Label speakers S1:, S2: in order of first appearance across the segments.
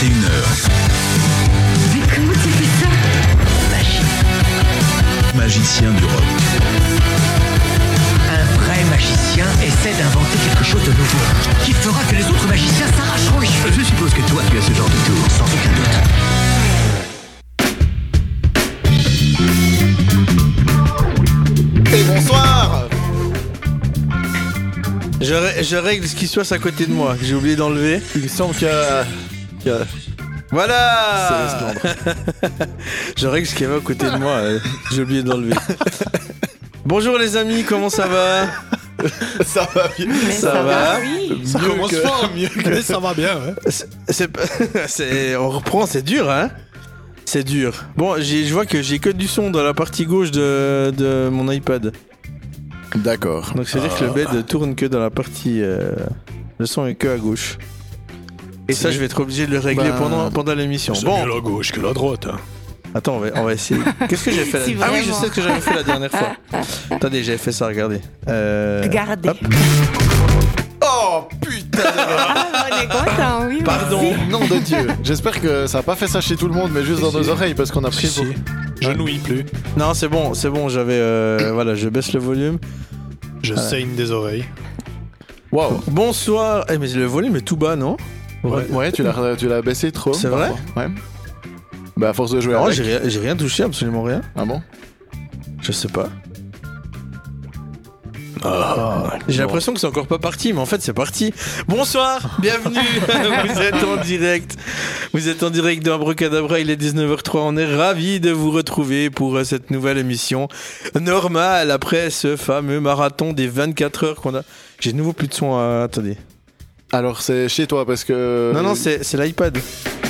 S1: 21h.
S2: Mais comment tu fais ça
S1: Magicien du rock.
S3: Un vrai magicien essaie d'inventer quelque chose de nouveau qui fera que les autres magiciens s'arracheront les cheveux.
S4: Je suppose que toi, tu as ce genre de tour.
S3: Sans aucun doute.
S5: Et bonsoir
S6: Je, rè- je règle ce qui se passe à côté de moi, que j'ai oublié d'enlever.
S5: Il me semble qu'il
S6: Voilà Je règle ce qu'il y avait à côté de moi, euh, j'ai oublié d'enlever. Bonjour les amis, comment ça va?
S5: Ça va bien.
S2: Mais
S6: Ça
S2: ça,
S6: va?
S2: va, oui.
S5: Ça commence fort.
S7: mieux que ça va bien, ouais.
S6: C'est- c'est pas- c'est- On reprend, c'est dur hein? C'est dur. Bon, j'ai- je vois que j'ai que du son dans la partie gauche de, de mon iPad.
S5: D'accord.
S6: Donc c'est-à-dire que le bed tourne que dans la partie... euh, Le son est que à gauche. Et ça, je vais être obligé de le régler
S5: Bah,
S6: pendant, pendant l'émission.
S7: C'est
S6: Bon,
S7: mieux la gauche que la droite. hein.
S6: Attends, on va, on va essayer. Qu'est-ce que j'ai fait la... Ah oui, je sais ce que j'avais fait la dernière fois. Attendez, j'avais fait ça, regardez. Euh...
S2: Regardez.
S6: hop.
S5: Oh putain
S2: Ah, on est content, oui.
S6: Pardon.
S2: merci.
S5: Nom de Dieu J'espère que ça a pas fait ça chez tout le monde, mais juste dans nos oreilles, parce qu'on a pris...
S7: Si, si. Je n'ouïs plus.
S6: Non, c'est bon, c'est bon, j'avais... euh, Voilà, je baisse le volume.
S7: Je saigne des oreilles.
S5: Waouh
S6: Bonsoir. Eh, mais le volume est tout bas, non?
S5: Ouais, ouais, tu l'as tu l'as baissé trop.
S6: C'est vrai.
S5: Ouais. Bah à force de jouer
S6: Non,
S5: avec.
S6: j'ai rien, j'ai rien touché, absolument rien.
S5: Ah bon?
S6: Je sais pas.
S7: Ah,
S6: J'ai l'impression que c'est encore pas parti, mais en fait c'est parti. Bonsoir, bienvenue. vous êtes en direct. Vous êtes en direct dans Abracadabra. Il est 19h03. On est ravis de vous retrouver pour euh, cette nouvelle émission normale après ce fameux marathon des 24 heures qu'on a. J'ai de nouveau plus de son. À... Attendez.
S5: Alors c'est chez toi, parce que...
S6: Non, non, c'est c'est l'iPad.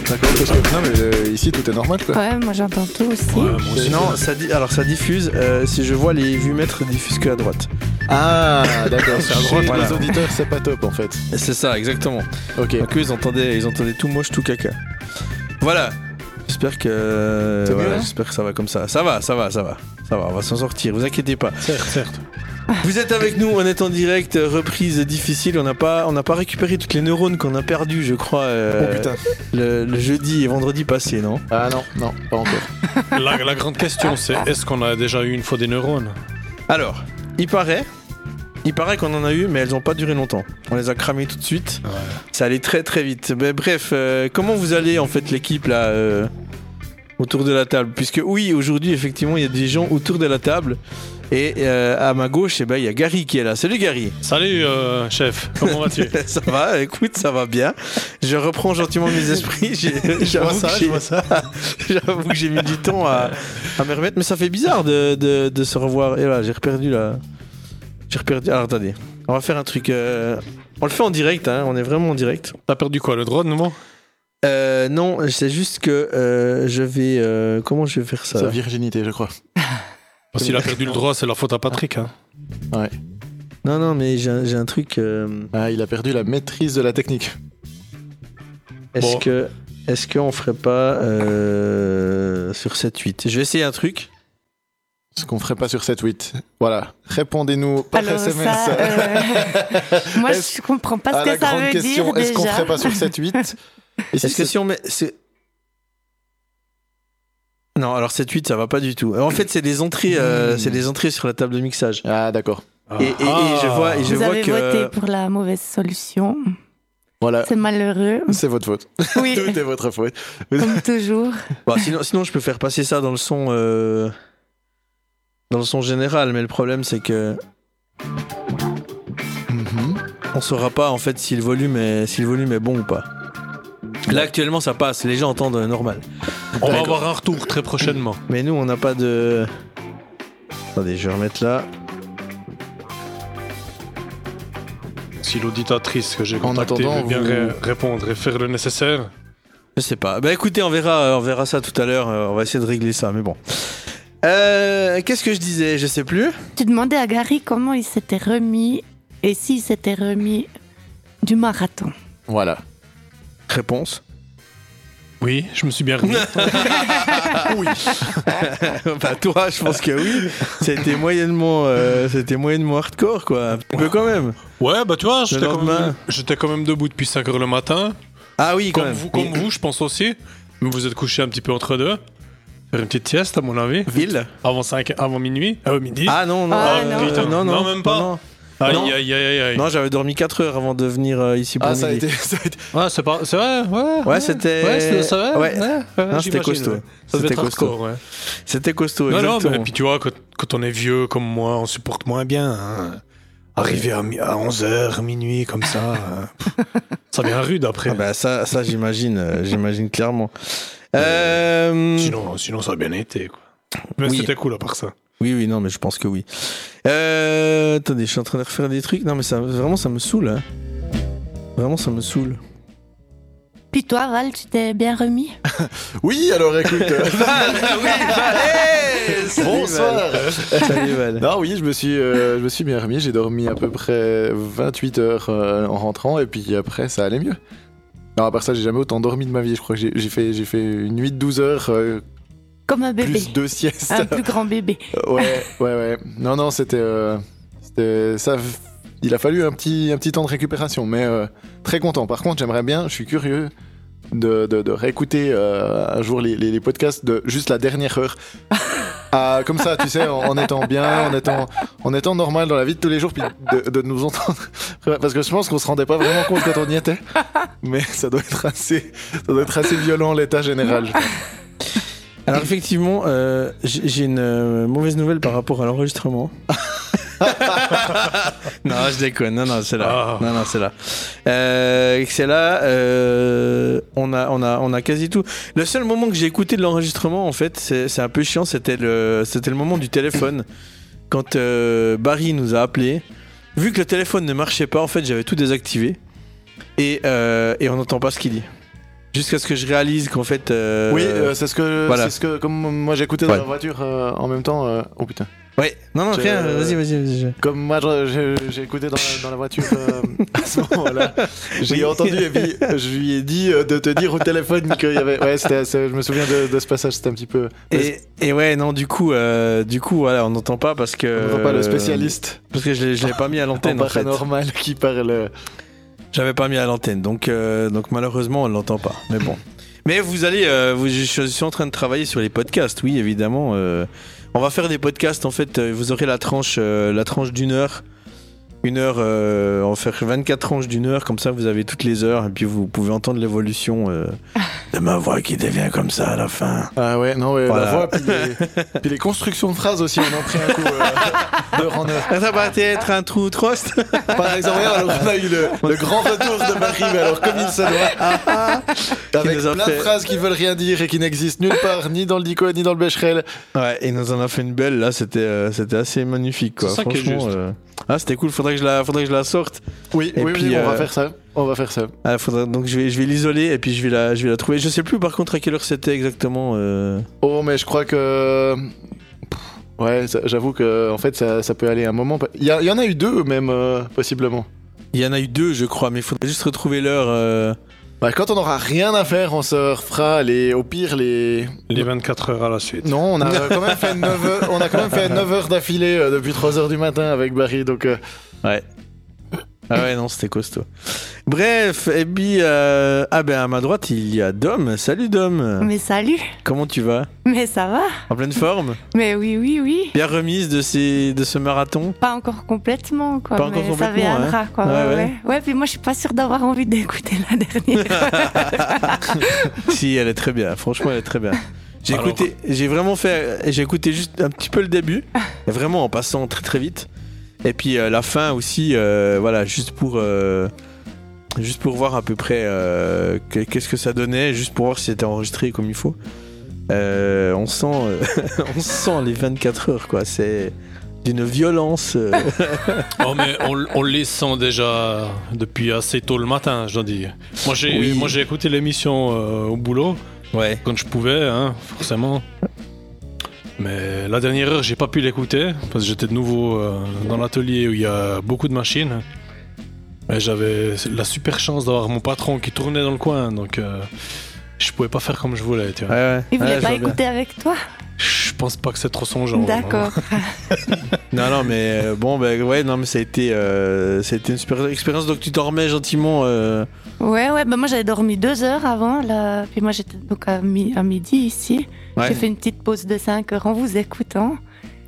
S5: D'accord, parce que... Non mais euh, ici tout est normal quoi.
S2: Ouais, moi j'entends tout aussi.
S7: ouais, moi aussi.
S6: Non, ça dit. Alors ça diffuse. euh, si je vois les vues mètres, diffuse que à droite.
S5: Ah d'accord, c'est à droite,
S6: voilà.
S5: les auditeurs c'est pas top en fait.
S6: C'est ça, exactement.
S5: Ok.
S6: Donc eux, ils entendaient, ils entendaient tout moche, tout caca. Voilà. J'espère que,
S5: C'est
S6: voilà,
S5: mieux, hein
S6: j'espère que ça va comme ça. Ça va, ça va, ça va, ça va. On va s'en sortir. Vous inquiétez pas.
S7: Certes, certes.
S6: Vous êtes avec nous. On est en direct. Reprise difficile. On n'a pas, on n'a pas récupéré toutes les neurones qu'on a perdues, je crois. euh,
S5: Oh putain.
S6: Le, le jeudi et vendredi passé, non?
S5: Ah non, non, pas encore.
S7: La, la grande question, c'est est-ce qu'on a déjà eu une fois des neurones?
S6: Alors, il paraît. Il paraît qu'on en a eu, mais elles n'ont pas duré longtemps. On les a cramées tout de suite. Ça allait très très vite. Mais bref, euh, comment vous allez en fait l'équipe là euh, autour de la table? Puisque oui, aujourd'hui effectivement il y a des gens autour de la table. Et euh, à ma gauche, eh ben, il y a Gary qui est là. Salut Gary
S7: Salut, euh, chef. Comment vas-tu
S6: Ça va, écoute, ça va bien. Je reprends gentiment mes esprits. J'avoue que j'ai- j'avoue que j'ai mis du temps à, à me remettre. Mais ça fait bizarre de, de, de se revoir. Et là, j'ai reperdu la... J'ai reperdu... Alors attendez, on va faire un truc... euh, On le fait en direct, hein. on est vraiment en direct.
S7: T'as perdu quoi, le de nouveau
S6: Euh, non, c'est juste que euh, je vais... euh, Comment je vais faire ça?
S5: Sa virginité je crois.
S7: S'il a perdu le droit, c'est la faute à Patrick. Hein.
S6: Non, non, mais j'ai un- truc... euh,
S5: Ah il a perdu la maîtrise de la technique.
S6: Est-ce
S7: Bon.
S6: que... Est-ce qu'on ferait pas euh, sur 7-8 Je vais essayer un truc.
S5: Ce qu'on ferait pas sur 7-8. Voilà. Répondez-nous par
S2: Alors
S5: SMS.
S2: ça, euh, moi je comprends pas ce
S5: la
S2: que ça
S5: grande
S2: veut
S5: question,
S2: dire
S5: est-ce qu'on ferait pas sur 7-8 Et si
S6: Est-ce que
S5: c'est-
S6: si on met. Non, alors 7-8, ça va pas du tout. En fait, c'est des entrées, euh,
S5: Hmm.
S6: c'est des entrées sur la table de mixage.
S5: Ah d'accord.
S6: Et, et- et je vois, et je
S2: Vous
S6: vois
S2: avez
S6: que.
S2: voté pour la mauvaise solution.
S5: Voilà.
S2: C'est malheureux.
S5: C'est votre faute.
S2: Oui,
S5: Tout est votre faute.
S2: comme toujours.
S6: Bon, sinon, sinon, je peux faire passer ça dans le son, euh, dans le son général, mais le problème, c'est que
S5: Mhm.
S6: on saura pas en fait si le volume est, si le volume est bon ou pas. Là, actuellement, ça passe. Les gens entendent euh, normal.
S7: On va avoir un retour très prochainement.
S6: Mais nous, on n'a pas de. Attendez, je vais remettre là.
S7: Si l'auditatrice que j'ai
S5: En
S7: contactée
S5: attendant,
S7: veut bien
S5: vous-
S7: ré- répondre et faire le nécessaire,
S6: Je sais pas. Bah écoutez, on verra, on verra ça tout à l'heure. euh, On va essayer de régler ça, mais bon. Euh, Qu'est-ce que je disais? Je sais plus.
S2: Tu demandais à Gary comment il s'était remis et s'il s'était remis du marathon.
S5: Voilà.
S6: Réponse.
S7: Oui, je me suis bien remis.
S6: oui. bah toi, je pense que oui. C'était moyennement, euh, c'était moyennement hardcore, quoi. Un petit peu quand même.
S7: Ouais, bah tu vois, j'étais quand, même, j'étais quand même debout depuis 5 heures le matin.
S6: Ah oui, quand
S7: Comme
S6: même.
S7: vous, comme vous, je pense aussi. Vous vous êtes couché un petit peu entre deux. Faire une petite sieste, à mon avis.
S6: Ville
S7: Avant, 5, avant minuit. Euh, midi.
S6: Ah non, non,
S2: Ah,
S6: euh,
S2: non.
S7: Putain,
S6: non, non,
S7: non, même pas.
S6: Non,
S7: aïe,
S6: non.
S7: aïe, aïe, aïe, aïe.
S6: non, j'avais dormi 4 heures avant de venir euh, ici pour
S5: Ah, ça a, été, ça a été-
S7: Ouais, c'est pas. C'est vrai, ouais.
S6: Ouais, c'était-
S7: Ouais, c'était ça, va.
S6: Ouais.
S7: ouais,
S6: c'était costaud.
S7: ouais.
S6: C'était costaud.
S7: hardcore, ouais.
S6: C'était costaud,
S7: Non, mais puis tu vois, quand, quand on est vieux comme moi, on supporte moins bien. hein. Arriver à, à 11h, minuit, comme ça, euh, pff, ça devient rude après.
S6: Ah bah ça, ça j'imagine, euh, j'imagine clairement. Euh,
S7: Sinon, sinon, ça a bien été, quoi. Mais
S6: Oui.
S7: c'était cool à part ça.
S6: Oui, oui, non, mais je pense que oui. Euh, attendez, je suis en train de refaire des trucs. Non, mais ça, vraiment, ça me saoule. hein. Vraiment, ça me saoule.
S2: Puis toi, Val, tu t'es bien remis?
S5: Oui, alors écoute. euh, Bonsoir.
S6: Salut Val.
S5: Non, oui, je me suis, euh, je me suis bien remis. J'ai dormi à peu près 28 heures euh, en rentrant, et puis après, ça allait mieux. Non, à part ça, j'ai jamais autant dormi de ma vie. Je crois que j'ai fait, j'ai fait une nuit de 12 heures, euh,
S2: Comme un bébé.
S5: plus deux siestes.
S2: Un plus grand bébé.
S5: ouais, ouais, ouais. Non, non, c'était. euh, ça, il a fallu un petit, un petit temps de récupération, mais euh, très content. Par contre, j'aimerais bien, je suis curieux de, de, de réécouter euh, un jour les, les, les podcasts de juste la dernière heure. Ah, comme ça, tu sais, en, en étant bien, en étant, en étant normal dans la vie de tous les jours, puis de, de nous entendre. Parce que je pense qu'on se rendait pas vraiment compte quand on y était. Mais ça doit être assez, ça doit être assez violent l'état général. je pense.
S6: Alors effectivement, euh, j'ai une euh, mauvaise nouvelle par rapport à l'enregistrement. non, je déconne. Non, non, c'est là.
S7: Ah.
S6: Non, non, c'est là. Euh, c'est là. euh, on a, on a, on a quasi tout. Le seul moment que j'ai écouté de l'enregistrement, en fait, c'est un peu chiant. C'était le, c'était le moment du téléphone quand euh, Barry nous a appelé. Vu que le téléphone ne marchait pas, en fait, j'avais tout désactivé et, et on n'entend pas ce qu'il dit. Jusqu'à ce que je réalise qu'en fait. euh,
S5: Oui, euh, c'est ce que,
S6: voilà.
S5: c'est ce que, comme moi j'écoutais dans
S6: Ouais.
S5: la voiture euh, en même temps. euh, oh putain.
S6: Ouais, non, non, rien, vas-y, vas-y, vas-y.
S5: Comme moi j'ai écouté dans la, dans la voiture euh, à ce moment-là, j'ai
S6: Oui.
S5: entendu et puis je lui ai dit euh, de te dire au téléphone qu'il y avait. Ouais, c'était, je me souviens de, de ce passage, c'était un petit peu.
S6: Et, et ouais, non, du coup, euh, du coup, voilà, on n'entend pas parce que.
S5: On voit pas le spécialiste
S6: Parce que je l'ai, pas mis à
S5: en
S6: l'antenne en fait.
S5: paranormal qui parle.
S6: J'avais pas mis à l'antenne, donc, euh, donc malheureusement, on l'entend pas. Mais bon. Mais vous allez, euh, vous, je suis en train de travailler sur les podcasts, oui, évidemment. euh, on va faire des podcasts, en fait, euh, vous aurez la tranche, la tranche d'une heure. Une heure, euh, on va faire 24 tranches d'une heure, comme ça vous avez toutes les heures, et puis vous pouvez entendre l'évolution euh, de ma voix qui devient comme ça à la fin.
S5: Ah ouais, non, ouais,
S6: Voilà.
S5: la voix, puis les, puis les constructions de phrases aussi, on en pris un coup euh, d'heure en heure.
S6: Ça va être un trou trost
S5: Par exemple, alors on a eu le, le grand retour de Barry, mais alors comme il se doit, avec plein
S6: fait-
S5: de phrases qui veulent rien dire et qui n'existent nulle part, ni dans le dico, ni dans le Becherel.
S6: Ouais, et nous en a fait une belle là, c'était euh, c'était assez magnifique quoi. Franchement,
S7: juste.
S6: euh, ah c'était cool, faudrait que je la faudrait que je la sorte.
S5: Oui,
S6: Et
S5: oui,
S6: puis,
S5: oui, on
S6: euh,
S5: va faire ça. On va faire ça.
S6: Ah, faudrait- donc je vais je vais l'isoler et puis je vais la je vais la trouver. Je sais plus par contre à quelle heure c'était exactement. euh.
S5: Oh, mais je crois que. Ouais, j'avoue que en fait ça, ça peut aller un moment. Il y, a- il y en a eu deux même, euh, possiblement.
S6: Il y en a eu deux je crois, mais il faudrait juste retrouver l'heure.
S5: Bah, quand on aura rien à faire, on se refera les, au pire les.
S7: Les 24 heures à la suite.
S5: Non, on a euh, quand même fait 9 heures, on a quand même fait 9 heures d'affilée euh, depuis 3 heures du matin avec Barry, donc. euh,
S6: Ouais. Ah ouais non c'était costaud. Bref et puis euh, ah ben à ma droite il y a Dom. Salut Dom.
S2: Mais salut
S6: Comment tu vas?
S2: Mais ça va
S6: En pleine forme?
S2: Mais oui, oui, oui.
S6: Bien remise de ces de ce marathon?
S2: Pas encore complètement, quoi.
S6: Pas encore
S2: mais ça
S6: complètement,
S2: viendra, quoi.
S6: Ouais,
S2: Ouais,
S6: ouais.
S2: puis moi, je suis pas sûre d'avoir envie d'écouter la dernière.
S6: si, elle est très bien. Franchement, elle est très bien. J'ai écouté, j'ai vraiment fait, j'ai écouté juste un petit peu le début, et vraiment en passant très très vite. Et puis euh, la fin aussi, euh, voilà, juste pour, euh, juste pour voir à peu près euh, que- qu'est-ce que ça donnait, juste pour voir si c'était enregistré comme il faut. Euh, on sent, euh, on sent les 24 heures quoi. C'est d'une violence.
S7: Oh, mais on, on les sent déjà depuis assez tôt le matin, je dois dire. Moi, j'ai
S6: Oui.
S7: moi, j'ai écouté l'émission au boulot
S6: ouais.
S7: quand je pouvais, hein, forcément. Mais la dernière heure, j'ai pas pu l'écouter parce que j'étais de nouveau euh, dans l'atelier où il y a beaucoup de machines. Et j'avais la super chance d'avoir mon patron qui tournait dans le coin, donc euh, je pouvais pas faire comme je voulais. Tu vois.
S6: Ouais, ouais.
S2: Il voulait
S6: Ouais,
S2: pas écouter avec toi
S7: Je pense pas que c'est trop son genre.
S2: D'accord.
S6: Non, non, mais euh, bon, ben ouais, non, mais ça a été, euh, ça a été une super expérience. Donc tu remets gentiment euh,
S2: Ouais, ouais, bah moi j'avais dormi deux heures avant, là. puis moi j'étais donc à, mi- à midi ici.
S6: Ouais.
S2: J'ai fait une petite pause de 5 heures en vous écoutant.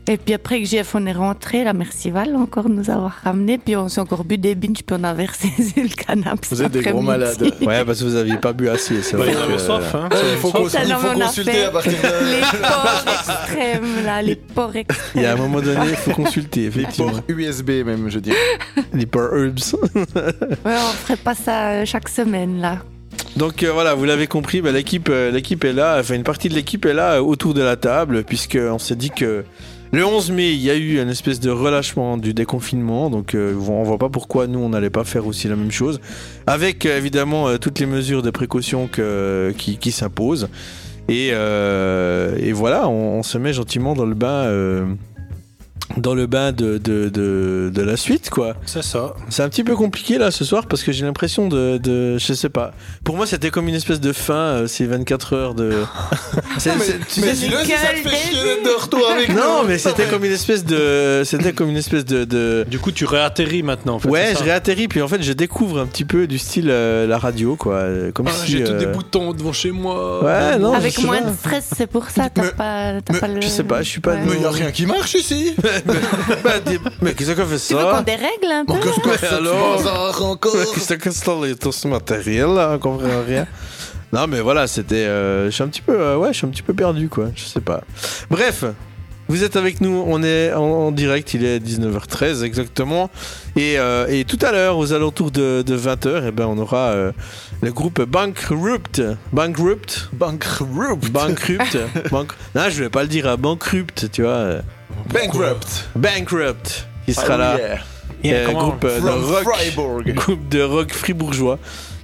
S2: Et puis après que JF, on est rentré, là, merci Val encore de nous avoir ramenés. Puis on s'est encore bu des binges, puis on a versé sur le canapé.
S5: Vous êtes des gros malades.
S6: Ouais, parce que vous aviez pas bu assez. C'est
S7: Bah,
S6: vrai
S7: il avait
S6: que,
S7: soif, hein.
S5: Ouais, il faut, cons- consulter à partir de.
S2: Les porcs extrêmes, là, les porcs extrêmes.
S6: Il y a un moment donné, il faut consulter,
S5: Les
S6: effectivement.
S5: ports USB même, je dirais.
S6: Les power herbs.
S2: Ouais, on ferait pas ça euh, chaque semaine, là.
S6: Donc euh, voilà, vous l'avez compris, bah, l'équipe, euh, l'équipe est là, enfin une partie de l'équipe est là euh, autour de la table, puisque on s'est dit que le 11 mai, il y a eu une espèce de relâchement du déconfinement, donc euh, on voit pas pourquoi nous on n'allait pas faire aussi la même chose, avec évidemment toutes les mesures de précaution qui, s'imposent. Et, euh, et voilà, on, se met gentiment dans le bain, dans le bain de, de, de, de la suite, quoi.
S7: C'est ça.
S6: C'est un petit peu compliqué là ce soir parce que j'ai l'impression de, de. Je sais pas. Pour moi, c'était comme une espèce de fin, euh, ces 24 heures de. C'est- tu sais,
S5: dis-le si ça te fait chier d'être de retour avec nous.
S6: Non, mais c'était comme une espèce de. C'était comme une espèce de. de-
S7: Du coup, tu réatterris maintenant. En fait,
S6: Ouais, je réatterris, puis en fait, je découvre un petit peu du style euh, la radio, quoi. euh, Comme
S7: Ah,
S6: si.
S7: J'ai tous
S6: euh,
S7: des boutons devant chez moi.
S6: Ouais, non,
S2: Avec moins
S6: pas.
S2: de stress, c'est pour ça, t'as
S5: Mais-
S2: pas, t'as
S5: mais
S2: pas le.
S6: je sais pas, je suis pas
S5: Mais y a rien qui marche ici.
S6: Des- Mais qu'est-ce qu'on fait
S2: Tu veux qu'on
S6: ça
S2: dérègle un peu?
S5: Qu'est-ce que ce
S6: alors?
S5: encore?
S6: Qu'est-ce que c'est tout ce matériel là? On comprend rien. Non mais voilà, c'était. euh, je suis un petit peu. euh, ouais, je suis un petit peu perdu quoi. Je sais pas. Bref. Vous êtes avec nous, on est en, direct, il est 19h13 exactement. Et, euh, et tout à l'heure, aux alentours de, 20h, eh ben, on aura euh, le groupe Bankrupt. Bankrupt?
S5: Bankrupt.
S6: Bankrupt. Bank... Non, je vais pas le dire à Bankrupt, tu vois. euh,
S5: Bankrupt.
S6: Bankrupt. Qui sera
S5: Ah,
S6: là.
S5: yeah.
S6: Euh,
S7: comment
S6: groupe euh, de rock
S5: Freiburg.
S6: groupe de rock fribourgeois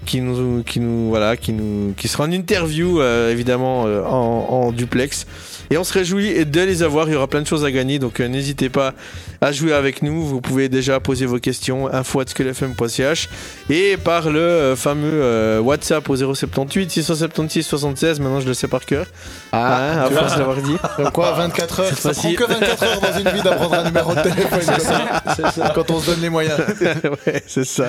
S6: qui nous qui nous voilà qui nous qui sera en interview euh, évidemment euh, en, en duplex et on se réjouit de les avoir il y aura plein de choses à gagner donc euh, n'hésitez pas à jouer avec nous vous pouvez déjà poser vos questions info@skulfm.ch et par le euh, fameux euh, WhatsApp au 078 676 76 maintenant je le sais par cœur
S5: Ah,
S6: Hein, à force d'avoir dit
S5: quoi, 24 heures, ça
S6: fois-ci-
S5: prend que 24 heures dans une vie d'apprendre un numéro de téléphone. C'est ça. Quand on se donne les moyens.
S6: ouais, c'est ça.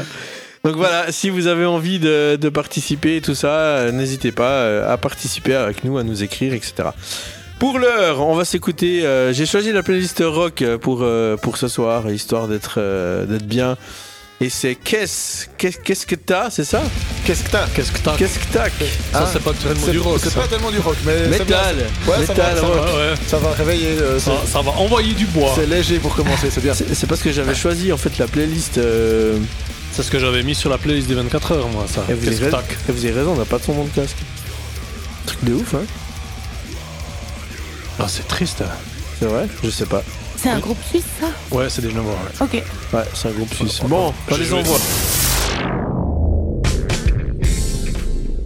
S6: Donc voilà, si vous avez envie de, de participer et tout ça, n'hésitez pas à participer avec nous, à nous écrire, etc. Pour l'heure, on va s'écouter. euh, J'ai choisi la playlist rock pour, euh, pour ce soir, histoire d'être euh, d'être bien. Et c'est Qu'est-ce qu'est- qu'est-ce que t'as, c'est ça
S5: Qu'est-ce que t'as
S7: Qu'est-ce que t'as
S6: Qu'est-ce que t'as
S7: Ça, c'est pas tellement
S5: C'est
S7: du rock.
S5: c'est
S7: ça.
S5: pas tellement du rock, mais.
S6: Métal
S5: Ouais, ça va,
S6: Métal
S5: ça va.
S6: rock.
S5: Ça va réveiller. euh,
S7: Ça, va envoyer du bois.
S5: C'est léger pour commencer, c'est bien.
S6: C'est parce que j'avais choisi en fait la playlist. euh,
S7: C'est ce que j'avais mis sur la playlist des 24 heures, moi, ça.
S6: et, vous avez,
S7: que
S6: raison-
S7: tac
S6: et vous avez raison, on n'a pas de son dans le casque. Truc de ouf, hein
S7: Ah, c'est triste.
S6: C'est vrai? Je sais pas.
S2: C'est un groupe suisse, ça?
S7: Ouais, c'est des Genevois. ouais.
S2: Ok.
S6: Ouais, c'est un groupe suisse. Bon, on les envoie.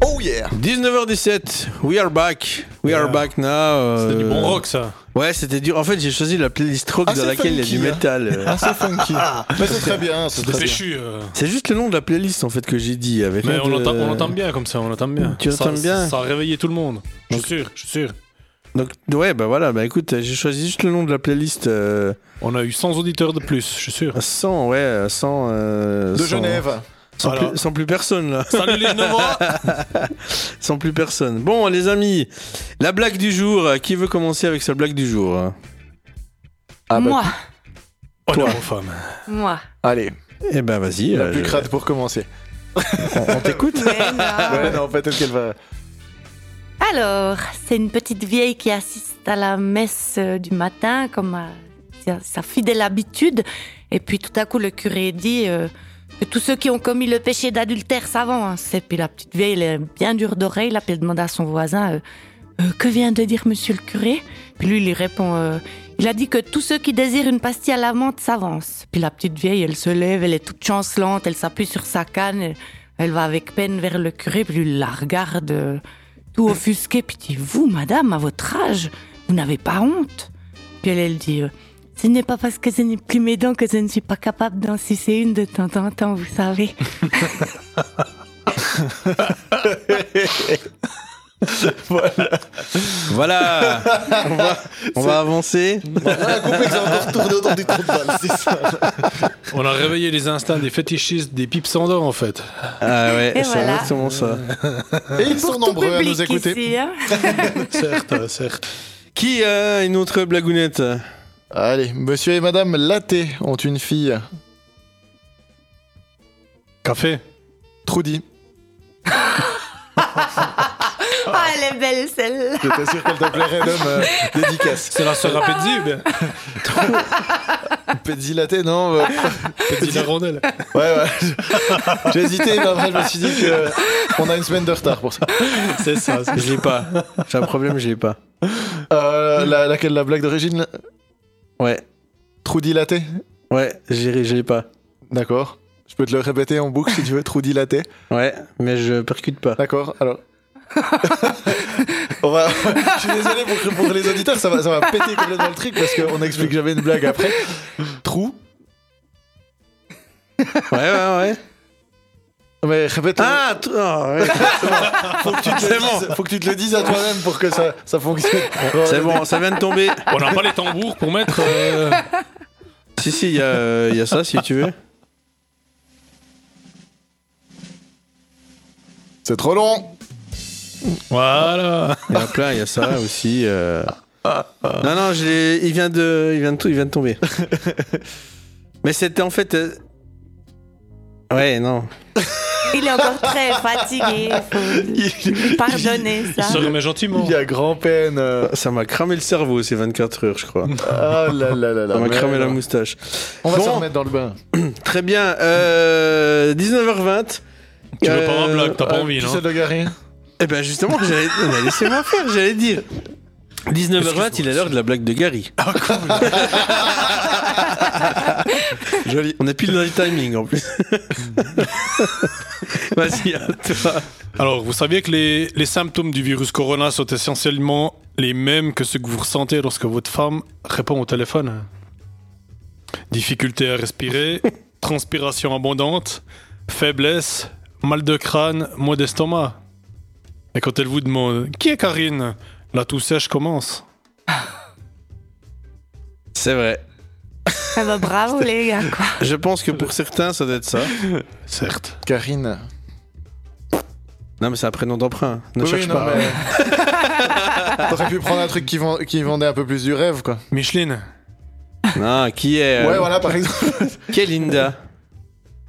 S5: Oh yeah
S6: 19h17, we are back. We are back now. euh,
S7: C'est du bon rock, ça.
S6: Ouais, c'était dur. En fait, j'ai choisi la playlist rock
S5: Ah,
S6: dans laquelle il y a du
S5: hein.
S6: métal. euh.
S5: Ah, c'est funky. Mais c'est très bien, c'est très
S7: euh.
S6: C'est juste le nom de la playlist en fait que j'ai dit. Avec
S7: Mais on
S6: de-
S7: l'entend on l'entend bien comme ça, on l'entend bien.
S6: Tu l'entends bien?
S7: Ça a réveillé tout le monde. Je suis sûr, je suis sûr.
S6: Donc, ouais, bah voilà, bah écoute, j'ai choisi juste le nom de la playlist. Euh,
S7: On a eu 100 auditeurs de plus, je suis sûr.
S6: 100, ouais, 100. euh,
S5: De
S6: 100,
S5: Genève.
S6: Sans,
S7: Voilà.
S6: plus, sans plus personne là.
S7: Salut les
S6: sans plus personne. Bon, les amis, la blague du jour. Qui veut commencer avec sa blague du jour?
S5: Ah bah,
S2: Moi,
S7: Honneur aux femmes.
S2: moi.
S5: allez,
S6: Eh ben vas-y.
S5: la
S6: euh,
S5: plus
S6: je-
S5: crade pour commencer.
S6: on on t'écoute
S2: Mais non.
S5: Ouais, non, peut-être qu'elle va.
S2: Alors, c'est une petite vieille qui assiste à la messe euh, du matin, comme à sa- sa fidèle habitude. Et puis tout à coup, le curé dit euh, que tous ceux qui ont commis le péché d'adultère s'avancent. Et puis la petite vieille, elle est bien dure d'oreille, là, puis elle demande à son voisin euh, Euh, Que vient de dire monsieur le curé? Puis lui, il répond euh, Il a dit que tous ceux qui désirent une pastille à la menthe s'avancent. Puis la petite vieille, elle se lève, elle est toute chancelante, elle s'appuie sur sa canne, elle, elle va avec peine vers le curé, puis lui il la regarde. Tout offusqué, puis dit Vous, madame, à votre âge, vous n'avez pas honte Puis elle, elle dit euh, Ce n'est pas parce que je n'ai plus mes dents que je ne suis pas capable d'en sucer une de temps en temps, vous savez.
S6: Voilà. on va, on va avancer.
S5: On a.
S7: On réveillé les instincts des fétichistes des pipes sans dents en fait.
S6: Ah ouais,
S2: Et
S6: c'est
S2: voilà.
S6: exactement ça.
S5: Et ils sont nombreux à nous écouter.
S2: ici, hein.
S7: certes, certes.
S6: Qui a une autre blagounette?
S5: Allez, monsieur et madame Laté ont une fille.
S7: Café.
S5: Trudy.
S2: Ah, elle est belle celle-là.
S5: J'étais sûr qu'elle te plairait, Dom. euh, dédicace.
S7: C'est la sœur à Pedzi ou bien
S5: Pedzi Laté, non euh,
S7: Pedzi la rondelle.
S5: Ouais, ouais. J'ai hésité, mais après, je me suis dit qu'on a une semaine de retard pour ça.
S7: C'est ça. c'est-
S6: Je l'ai pas. J'ai un problème, je l'ai pas.
S5: Euh, la, laquelle, la blague d'origine
S6: Ouais,
S5: Trudy Laté
S6: ouais, j'ai- je l'ai pas.
S5: D'accord. Je peux te le répéter en boucle si tu veux. Trudy Laté.
S6: Ouais, mais je percute pas.
S5: D'accord, alors. On va... Je suis désolé pour, pour les auditeurs, ça va, ça va péter complètement le truc parce qu'on explique jamais une blague après. Trou.
S6: Ouais, ouais, ouais.
S5: Mais répète.
S6: Ah, oh, ouais.
S5: faut, que tu te le dises, faut que tu te le dises à toi-même pour que ça, ça fonctionne.
S6: c'est bon, ça vient de tomber.
S7: On n'a pas les tambours pour mettre. euh,
S6: Si, si, il y, a, euh, il y a ça si tu veux.
S5: C'est trop long.
S7: Voilà.
S6: Il y en a plein, il y a ça aussi. euh. Non, non, je il vient de, il vient de, tout- il vient de tomber. Mais c'était en fait. euh, Ouais, non.
S2: Il est encore très fatigué. Il faut lui pardonner
S7: Il
S2: ça.
S7: se remet gentiment.
S5: Il y a grand-peine. euh,
S6: Ça m'a cramé le cerveau ces 24 heures, je crois.
S5: Ah là là là là.
S6: Ça m'a cramé la moustache.
S5: On va
S6: Bon.
S5: se remettre dans le bain.
S6: Très bien. Euh, 19h20.
S7: Tu veux pas
S6: Euh,
S7: blague, t'as pas
S5: Ah,
S7: envie,
S5: tu
S7: non
S5: sais de Gary
S6: Eh ben justement, j'allais, mais laissez-moi faire, j'allais dire. 19h20, il est l'heure de la blague de Gary.
S5: Joli.
S6: On est pile dans le timing en plus. Vas-y, à toi.
S7: Alors, vous saviez que les, les symptômes du virus corona sont essentiellement les mêmes que ceux que vous ressentez lorsque votre femme répond au téléphone? Difficulté à respirer, transpiration abondante, faiblesse, mal de crâne, maux d'estomac. Et quand elle vous demande Qui est Karine? La toux sèche commence.
S6: C'est vrai.
S2: Ah bah, bravo les gars. Quoi.
S6: Je pense que pour certains, ça doit être ça.
S7: Certes.
S5: Karine.
S6: Non, mais c'est un prénom d'emprunt. Ne
S5: Oui,
S6: cherche
S5: non,
S6: pas.
S5: mais- T'aurais pu prendre un truc qui, vend- qui vendait un peu plus du rêve, quoi.
S7: Micheline
S6: Non, qui est. euh,
S5: Ouais, voilà, par exemple.
S6: Qui est Linda?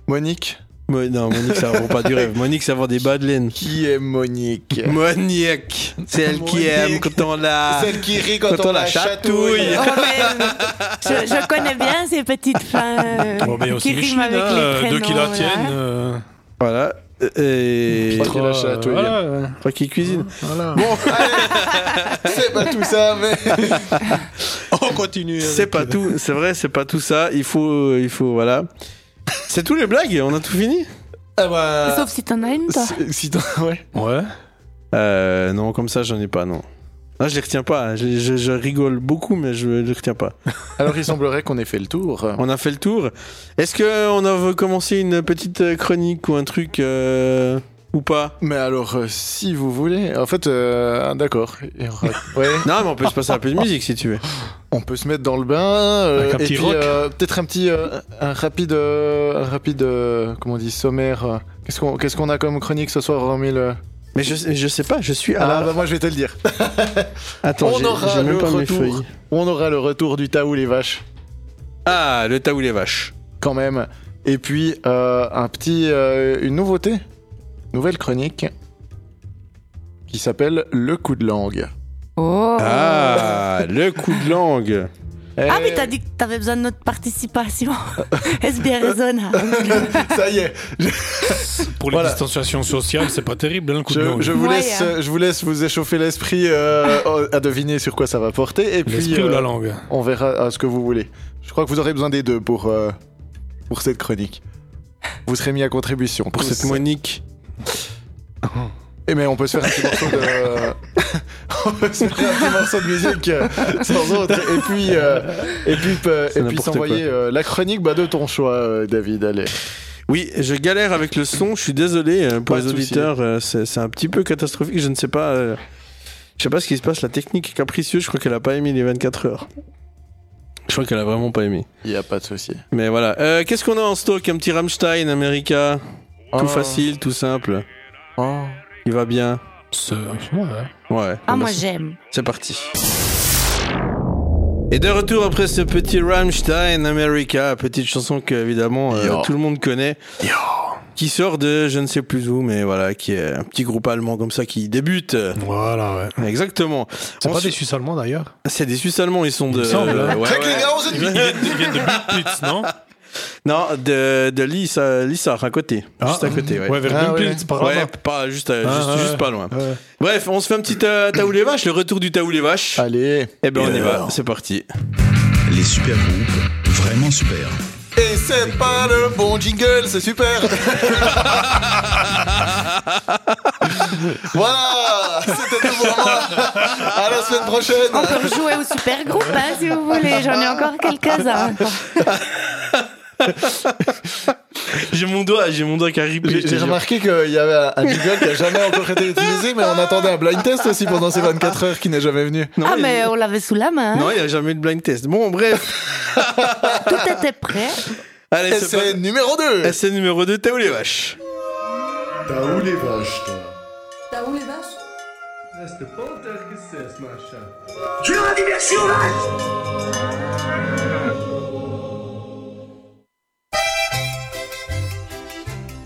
S5: Monique.
S6: Mo- Non, Monique, ça vend pas du rêve. Monique, ça vend des bas de laine.
S5: Qui est Monique?
S6: Monique, c'est elle qui
S5: Monique.
S6: aime quand on la.
S5: Celle qui rit quand,
S6: Quand on la chatouille.
S2: Oh, mais, je, je connais bien ces petites fins euh,
S7: Bon, mais aussi
S2: qui riment avec
S7: hein,
S2: les
S7: euh,
S2: prénoms.
S7: deux qui la
S2: voilà.
S7: tiennent. euh,
S6: Voilà. Et.
S5: Trois qui la chatouille.
S7: voilà, ouais.
S6: Trois qui cuisine.
S7: Voilà.
S5: C'est pas tout ça, mais.
S7: On continue.
S6: C'est pas tout, c'est vrai, c'est pas tout ça. Il faut, il faut, voilà. C'est tous les blagues, on a tout fini
S5: Ah bah.
S2: Sauf si t'en as une, toi.
S5: si- Si t'en- ouais.
S7: Ouais.
S6: Euh, non, comme ça, j'en ai pas, non. Non, je les retiens pas. Je, je- je rigole beaucoup, mais je les retiens pas.
S5: Alors, il semblerait qu'on ait fait le tour.
S6: On a fait le tour. Est-ce que on a commencé une petite chronique ou un truc euh, ou pas
S5: Mais alors, euh, si vous voulez. En fait, euh, d'accord. Aura- Ouais.
S6: Non, mais on peut se passer un peu de musique si tu veux.
S5: On peut se mettre dans le bain. euh,
S7: Avec un
S5: et
S7: petit
S5: puis,
S7: rock.
S5: euh, peut-être un petit. euh, un rapide. euh, un rapide. euh, comment on dit Sommaire. Qu'est-ce qu'on qu'est-ce qu'on a comme chronique ce soir, hormis le.
S6: Mais je, je sais pas, je suis à
S5: Ah,
S6: la-
S5: bah moi, je vais te le dire.
S6: Attends,
S5: on
S6: j'ai-
S5: aura
S6: j'ai même
S5: le
S6: pas mes
S5: retour.
S6: feuilles.
S5: On aura le retour du Taou les vaches.
S6: Ah, le tas ou les vaches.
S5: quand même. Et puis euh, un petit, euh, une nouveauté, nouvelle chronique qui s'appelle le coup de langue.
S2: Oh.
S6: Ah, le coup de langue.
S2: Ah,
S5: Eh,
S2: mais t'as dit que t'avais besoin de notre participation. Est-ce bien raisonnable?
S5: Ça y est.
S7: Pour les
S5: Voilà.
S7: distanciations sociales, c'est pas terrible, hein, le coup de
S5: Je,
S7: langue.
S5: je vous laisse, euh, je vous laisse vous échauffer l'esprit euh, à deviner sur quoi ça va porter. Et puis
S7: L'esprit ou
S5: euh,
S7: la langue?
S5: on verra à ce que vous voulez. Je crois que vous aurez besoin des deux pour euh, pour cette chronique. Vous serez mis à contribution
S6: Pour cette Monique.
S5: Et mais on peut se faire un petit morceau de, on peut se faire un petit morceau de musique euh, sans autre. Et puis, euh, et puis, euh, et puis s'envoyer euh, la chronique bah, de ton choix, David. Allez.
S6: Oui, je galère avec le son, je suis désolé pour
S5: Pas
S6: les auditeurs, c'est un petit peu catastrophique, je ne sais pas... je sais pas ce qui se passe, la technique est capricieuse, je crois qu'elle a pas aimé les 24 heures. Je crois qu'elle a vraiment pas aimé.
S5: Il y a pas de souci.
S6: Mais voilà. Qu'est-ce qu'on a en stock? Un petit Rammstein, America. Tout
S5: Oh.
S6: facile, tout simple.
S5: Oh.
S6: Il va bien.
S7: C'est- ouais.
S6: Ouais.
S2: Ah, moi j'aime.
S6: C'est parti. Et de retour après ce petit Rammstein America, petite chanson que évidemment euh, tout le monde connaît, qui sort de je ne sais plus où, mais voilà, qui est un petit groupe allemand comme ça qui débute.
S7: Voilà, ouais.
S6: Exactement.
S7: C'est pas
S6: Ensuite-
S7: des Suisses allemands d'ailleurs
S6: C'est des Suisses allemands, ils sont de.
S7: Il me semble,
S6: ouais, ouais.
S7: Ils viennent de, ils viennent de Buchblitz, non?
S6: Non, de, de Lissa, Lissar à côté,
S7: Ah.
S6: juste à côté. Ouais.
S7: Ouais, vers
S5: Ah,
S7: par
S6: Ouais, pas juste, à-
S7: Ah,
S6: juste,
S7: ouais.
S6: juste pas loin.
S7: Ouais.
S6: Bref, on se fait un petit euh, Taou les vaches, le retour du Taou les vaches.
S5: Allez.
S6: Eh ben on y va, c'est parti.
S1: Les super groupes, vraiment super.
S5: Et c'est pas le bon jingle, c'est super. voilà, c'était tout pour moi. À la semaine prochaine.
S2: On peut rejouer au super groupe hein, si vous voulez. J'en ai encore quelques-uns.
S6: J'ai mon doigt, j'ai mon doigt qui a ripé.
S5: J'ai remarqué qu'il y avait un jingle qui a jamais encore été utilisé, mais on attendait un blind test aussi pendant ces 24 heures qui n'est jamais venu.
S6: Non,
S2: ah,
S6: il-
S2: mais on l'avait sous la main. hein.
S6: Non, il n'y a jamais eu de blind test. Bon, bref.
S2: Tout était prêt.
S6: Allez, c'est
S5: c'est
S6: pas...
S5: numéro 2.
S6: Essai numéro 2, Taou les vaches?
S5: T'as où les vaches, toi?
S8: T'as où les vaches?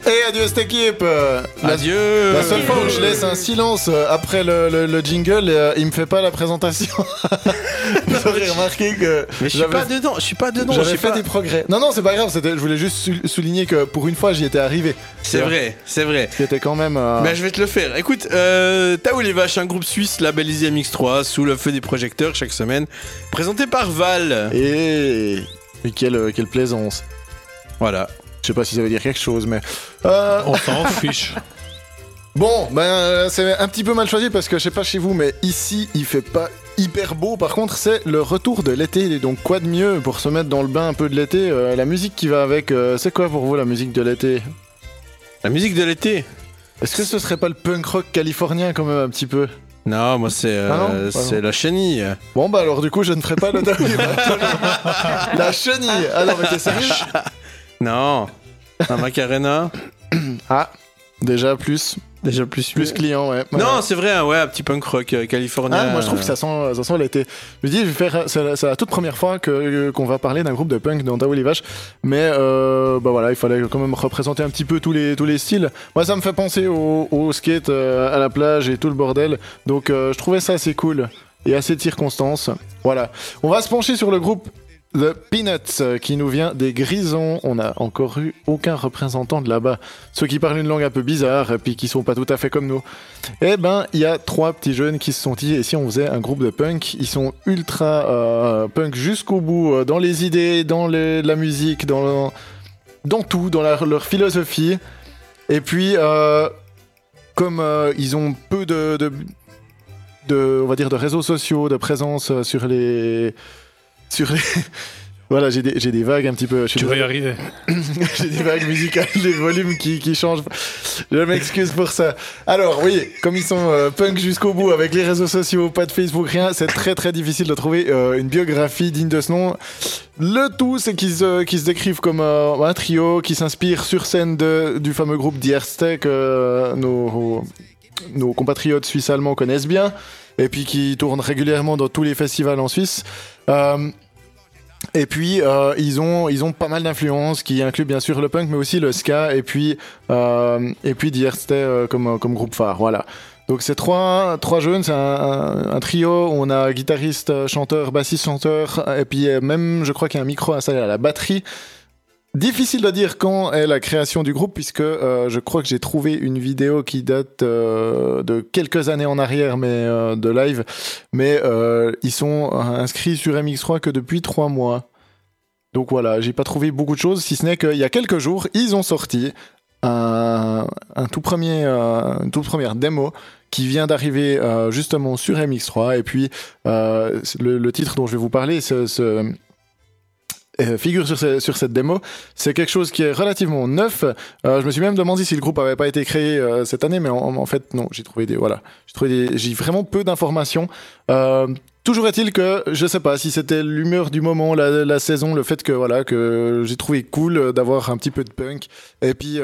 S5: Et adieu cette équipe. Euh, La,
S6: Adieu.
S5: la seule fois où je laisse un silence euh, après le, le- le jingle, euh, il me fait pas la présentation. Vous aurez remarqué que
S6: Mais je suis pas dedans, je suis pas dedans.
S5: j'avais fait
S6: pas-
S5: des progrès. Non, non, c'est pas grave. c'était- Je voulais juste sou- souligner que pour une fois, j'y étais arrivé.
S6: C'est vrai, c'est vrai.
S5: Ce qui était quand même. euh,
S6: Ben, je vais te le faire. Écoute, euh, Taou les vaches, un groupe suisse labellisé MX3 sous le feu des projecteurs chaque semaine, présenté par Val.
S5: Et, et quelle, quelle plaisance.
S6: Voilà.
S5: Je sais pas si ça veut dire quelque chose, mais. Euh,
S7: On s'en fiche.
S5: Bon, ben euh, c'est un petit peu mal choisi parce que je sais pas chez vous, mais ici il fait pas hyper beau. Par contre, c'est le retour de l'été. Donc, quoi de mieux pour se mettre dans le bain un peu de l'été euh, La musique qui va avec, euh, c'est quoi pour vous la musique de l'été?
S6: La musique de l'été?
S5: Est-ce que ce serait pas le punk rock californien quand même un petit peu?
S6: Non, moi c'est euh,
S5: Ah
S6: c'est la chenille.
S5: Bon, bah alors du coup, je ne ferai pas le dernier. La chenille non, mais t'es sérieux?
S6: Non. La Macarena.
S5: Ah, déjà plus,
S6: Déjà plus
S5: plus client, ouais. Ouais.
S6: Non, c'est vrai, hein, ouais, un petit punk rock euh, californien.
S5: Ah, moi je trouve que ça sent, ça sent l'été. Je me dis, je vais faire, c'est la, c'est la toute première fois que qu'on va parler d'un groupe de punk dans Tao les Vaches, mais euh, bah voilà, il fallait quand même représenter un petit peu tous les tous les styles. Moi, ça me fait penser au, au skate euh, à la plage et tout le bordel, donc euh, je trouvais ça assez cool et assez de circonstances. Voilà, on va se pencher sur le groupe. The Peanuts, euh, qui nous vient des Grisons. On n'a encore eu aucun représentant de là-bas. Ceux qui parlent une langue un peu bizarre et puis qui sont pas tout à fait comme nous. Eh ben, il y a trois petits jeunes qui se sont dit, et si on faisait un groupe de punk Ils sont ultra euh, punk jusqu'au bout, euh, dans les idées, dans la musique, dans, dans tout, dans leur philosophie. Et puis, euh, comme ils ont peu de, on va dire, de réseaux sociaux, de présence sur les... Sur les... Voilà, j'ai des, j'ai des vagues un petit peu. je
S7: Tu vas y arriver.
S5: J'ai des vagues musicales, des volumes qui, qui changent. Je m'excuse pour ça. Alors oui, comme ils sont euh, punk jusqu'au bout avec les réseaux sociaux, pas de Facebook, rien, c'est très très difficile de trouver euh, une biographie digne de ce nom. Le tout, c'est qu'ils se, qu'ils se décrivent comme euh, un trio qui s'inspire sur scène de, du fameux groupe Dierste que euh, nos, nos compatriotes suisses-allemands connaissent bien et puis qui tournent régulièrement dans tous les festivals en Suisse. Euh, et puis euh, ils ont ils ont pas mal d'influences qui incluent bien sûr le punk mais aussi le ska et puis euh, et puis euh, comme comme groupe phare voilà. Donc c'est trois trois jeunes, c'est un, trio. On a guitariste, chanteur, bassiste, chanteur et puis même je crois qu'il y a un micro installé à la batterie. Difficile de dire quand est la création du groupe puisque euh, je crois que j'ai trouvé une vidéo qui date euh, de quelques années en arrière mais euh, de live mais ils sont inscrits sur MX3 que depuis trois mois. Donc voilà, j'ai pas trouvé beaucoup de choses, si ce n'est qu'il y a quelques jours, ils ont sorti un, tout premier, une toute première démo qui vient d'arriver justement sur MX3. Et puis le, le titre dont je vais vous parler ce, ce- euh, figure sur, ce- sur cette démo. C'est quelque chose qui est relativement neuf. Euh, je me suis même demandé si le groupe avait pas été créé euh, cette année, mais en, fait non. J'ai trouvé des voilà, j'ai vraiment peu d'informations. Toujours est-il que je sais pas si c'était l'humeur du moment, la, la saison, le fait que voilà que j'ai trouvé cool d'avoir un petit peu de punk. Et puis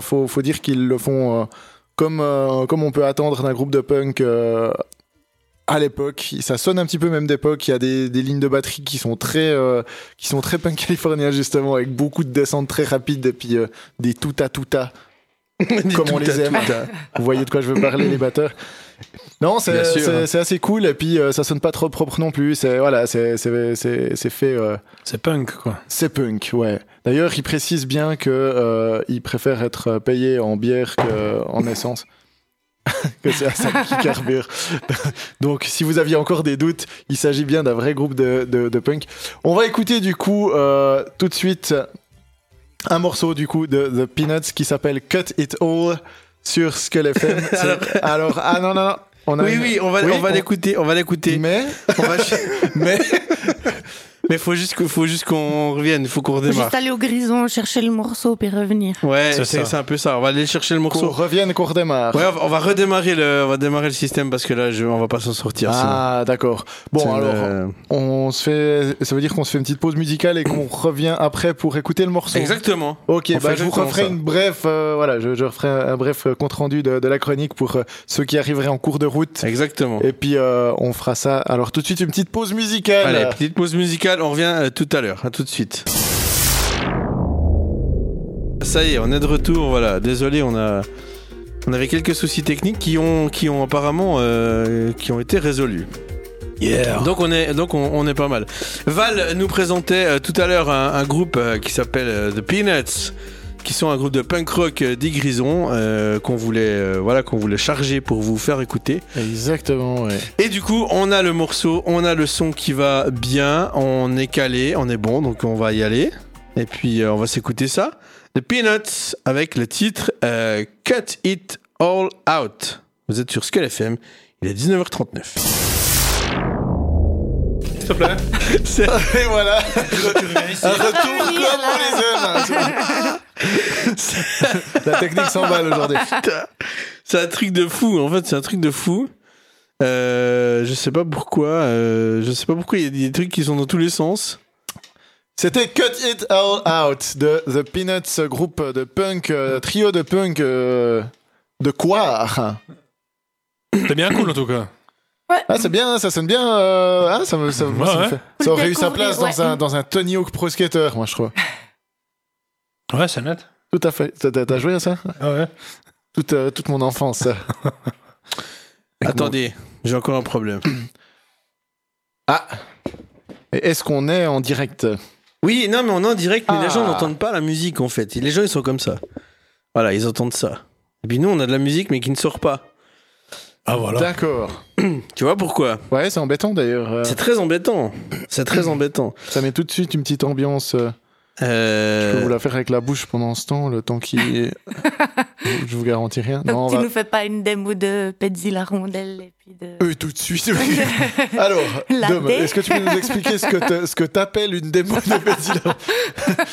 S5: faut faut dire qu'ils le font comme comme on peut attendre d'un groupe de punk. À l'époque, ça sonne un petit peu même d'époque. Il y a des, des lignes de batterie qui sont très, euh, qui sont très punk californien justement, avec beaucoup de descentes très rapides et puis euh, des tout à tout à, comme on les aime. Vous voyez de quoi je veux parler, les batteurs. Non, c'est assez cool et puis euh, ça sonne pas trop propre non plus. C'est voilà, c'est fait. euh,
S7: C'est punk, quoi.
S5: c'est punk, ouais. D'ailleurs, il précise bien que euh, il préfère être payé en bière qu'en essence. que c'est ça qu'il carbure. Donc, si vous aviez encore des doutes, il s'agit bien d'un vrai groupe de, de, de punk. On va écouter du coup euh, tout de suite un morceau du coup de The Peanuts qui s'appelle Cut It All sur Skull FM. Alors, ah non, non, non. On a
S6: Oui,
S5: une-
S6: oui, on va,
S5: Oui,
S6: on va
S5: on-
S6: l'écouter, on va l'écouter.
S5: Mais,
S6: On va-
S5: mais,
S6: Mais faut juste, que- faut juste qu'on revienne, faut qu'on
S2: Faut
S6: redémarre.
S2: Juste aller au grison, chercher le morceau puis revenir.
S6: Ouais,
S7: C'est
S6: un peu ça. On va aller chercher le
S5: qu'on
S6: morceau.
S5: revienne, qu'on redémarre.
S6: Ouais, on va- redémarrer le, on va démarrer le système parce que là, je, on va pas s'en sortir.
S5: Ah, d'accord. Bon, alors,
S6: le-
S5: on se fait, ça veut dire qu'on se fait une petite pause musicale et qu'on revient après pour écouter le morceau.
S6: Exactement.
S5: Ok,
S6: On
S5: bah, je vous referai
S6: ça.
S5: une bref, euh, voilà, je, je referai un, un bref compte rendu de, de la chronique pour euh, ceux qui arriveraient en cours de route.
S6: Exactement.
S5: Et puis euh, on fera ça. Alors tout de suite une petite pause musicale.
S6: Allez, petite pause musicale, on revient euh, tout à l'heure. À tout de suite. Ça y est, on est de retour. Voilà, désolé, on a, on avait quelques soucis techniques qui ont, qui ont apparemment, euh, qui ont été résolus.
S7: Yeah.
S6: Donc on est, donc on, on est pas mal. Val nous présentait euh, tout à l'heure un, un groupe euh, qui s'appelle The Peanuts, qui sont un groupe de punk rock euh, des Grisons euh, qu'on voulait, euh, voilà, qu'on voulait charger pour vous faire écouter.
S5: Exactement, ouais.
S6: Et du coup, on a le morceau, on a le son qui va bien, on est calé, on est bon, donc on va y aller. Et puis euh, on va s'écouter ça. The Peanuts avec le titre euh, Cut It All Out. Vous êtes sur Skull FM, il est 19h39.
S7: S'il te plaît.
S5: Et voilà. Un retour comme on les aime. La technique s'emballe aujourd'hui.
S6: C'est un truc de fou, en fait, c'est un truc de fou. Euh, je sais pas pourquoi, euh, je sais pas pourquoi il y a des trucs qui sont dans tous les sens.
S5: C'était Cut It All Out de The Peanuts, groupe de punk, euh, trio de punk euh, de quoi
S7: C'était bien cool, en tout cas.
S5: Ah, c'est bien, ça sonne bien. euh, ah, ça, me, ça, moi, ça me
S7: Ouais,
S5: fait- ça aurait eu sa
S2: Découvrir,
S5: place dans,
S2: ouais.
S5: un, dans un Tony Hawk Pro Skater, moi, je crois.
S7: Ouais, c'est net.
S5: Tout à fait. T'as- joué à ça?
S7: Ah ouais.
S5: toute, euh, toute mon enfance.
S6: Attendez, j'ai encore un problème.
S5: Ah Et Est-ce qu'on est en direct?
S6: Oui, non, mais on est en direct, mais les
S5: Ah.
S6: gens n'entendent pas la musique en fait. Et les gens ils sont comme ça. Voilà, ils entendent ça. Et puis nous, on a de la musique, mais qui ne sort pas.
S7: Ah voilà.
S5: D'accord.
S6: Tu vois pourquoi?
S5: Ouais, c'est embêtant d'ailleurs. euh,
S6: C'est très embêtant. C'est très embêtant.
S5: Ça met tout de suite une petite ambiance. euh, Je peux
S6: Euh...
S5: vous la faire avec la bouche pendant ce temps, le temps qui. je vous garantis rien.
S2: Donc
S5: Non, on
S2: tu
S5: va-
S2: nous fais pas une démo de Pezzi la rondelle et puis de...
S5: Euh, tout de suite. oui. Alors,
S2: La
S5: est-ce que tu peux nous expliquer ce que ce que t'appelles une démo de Betty Love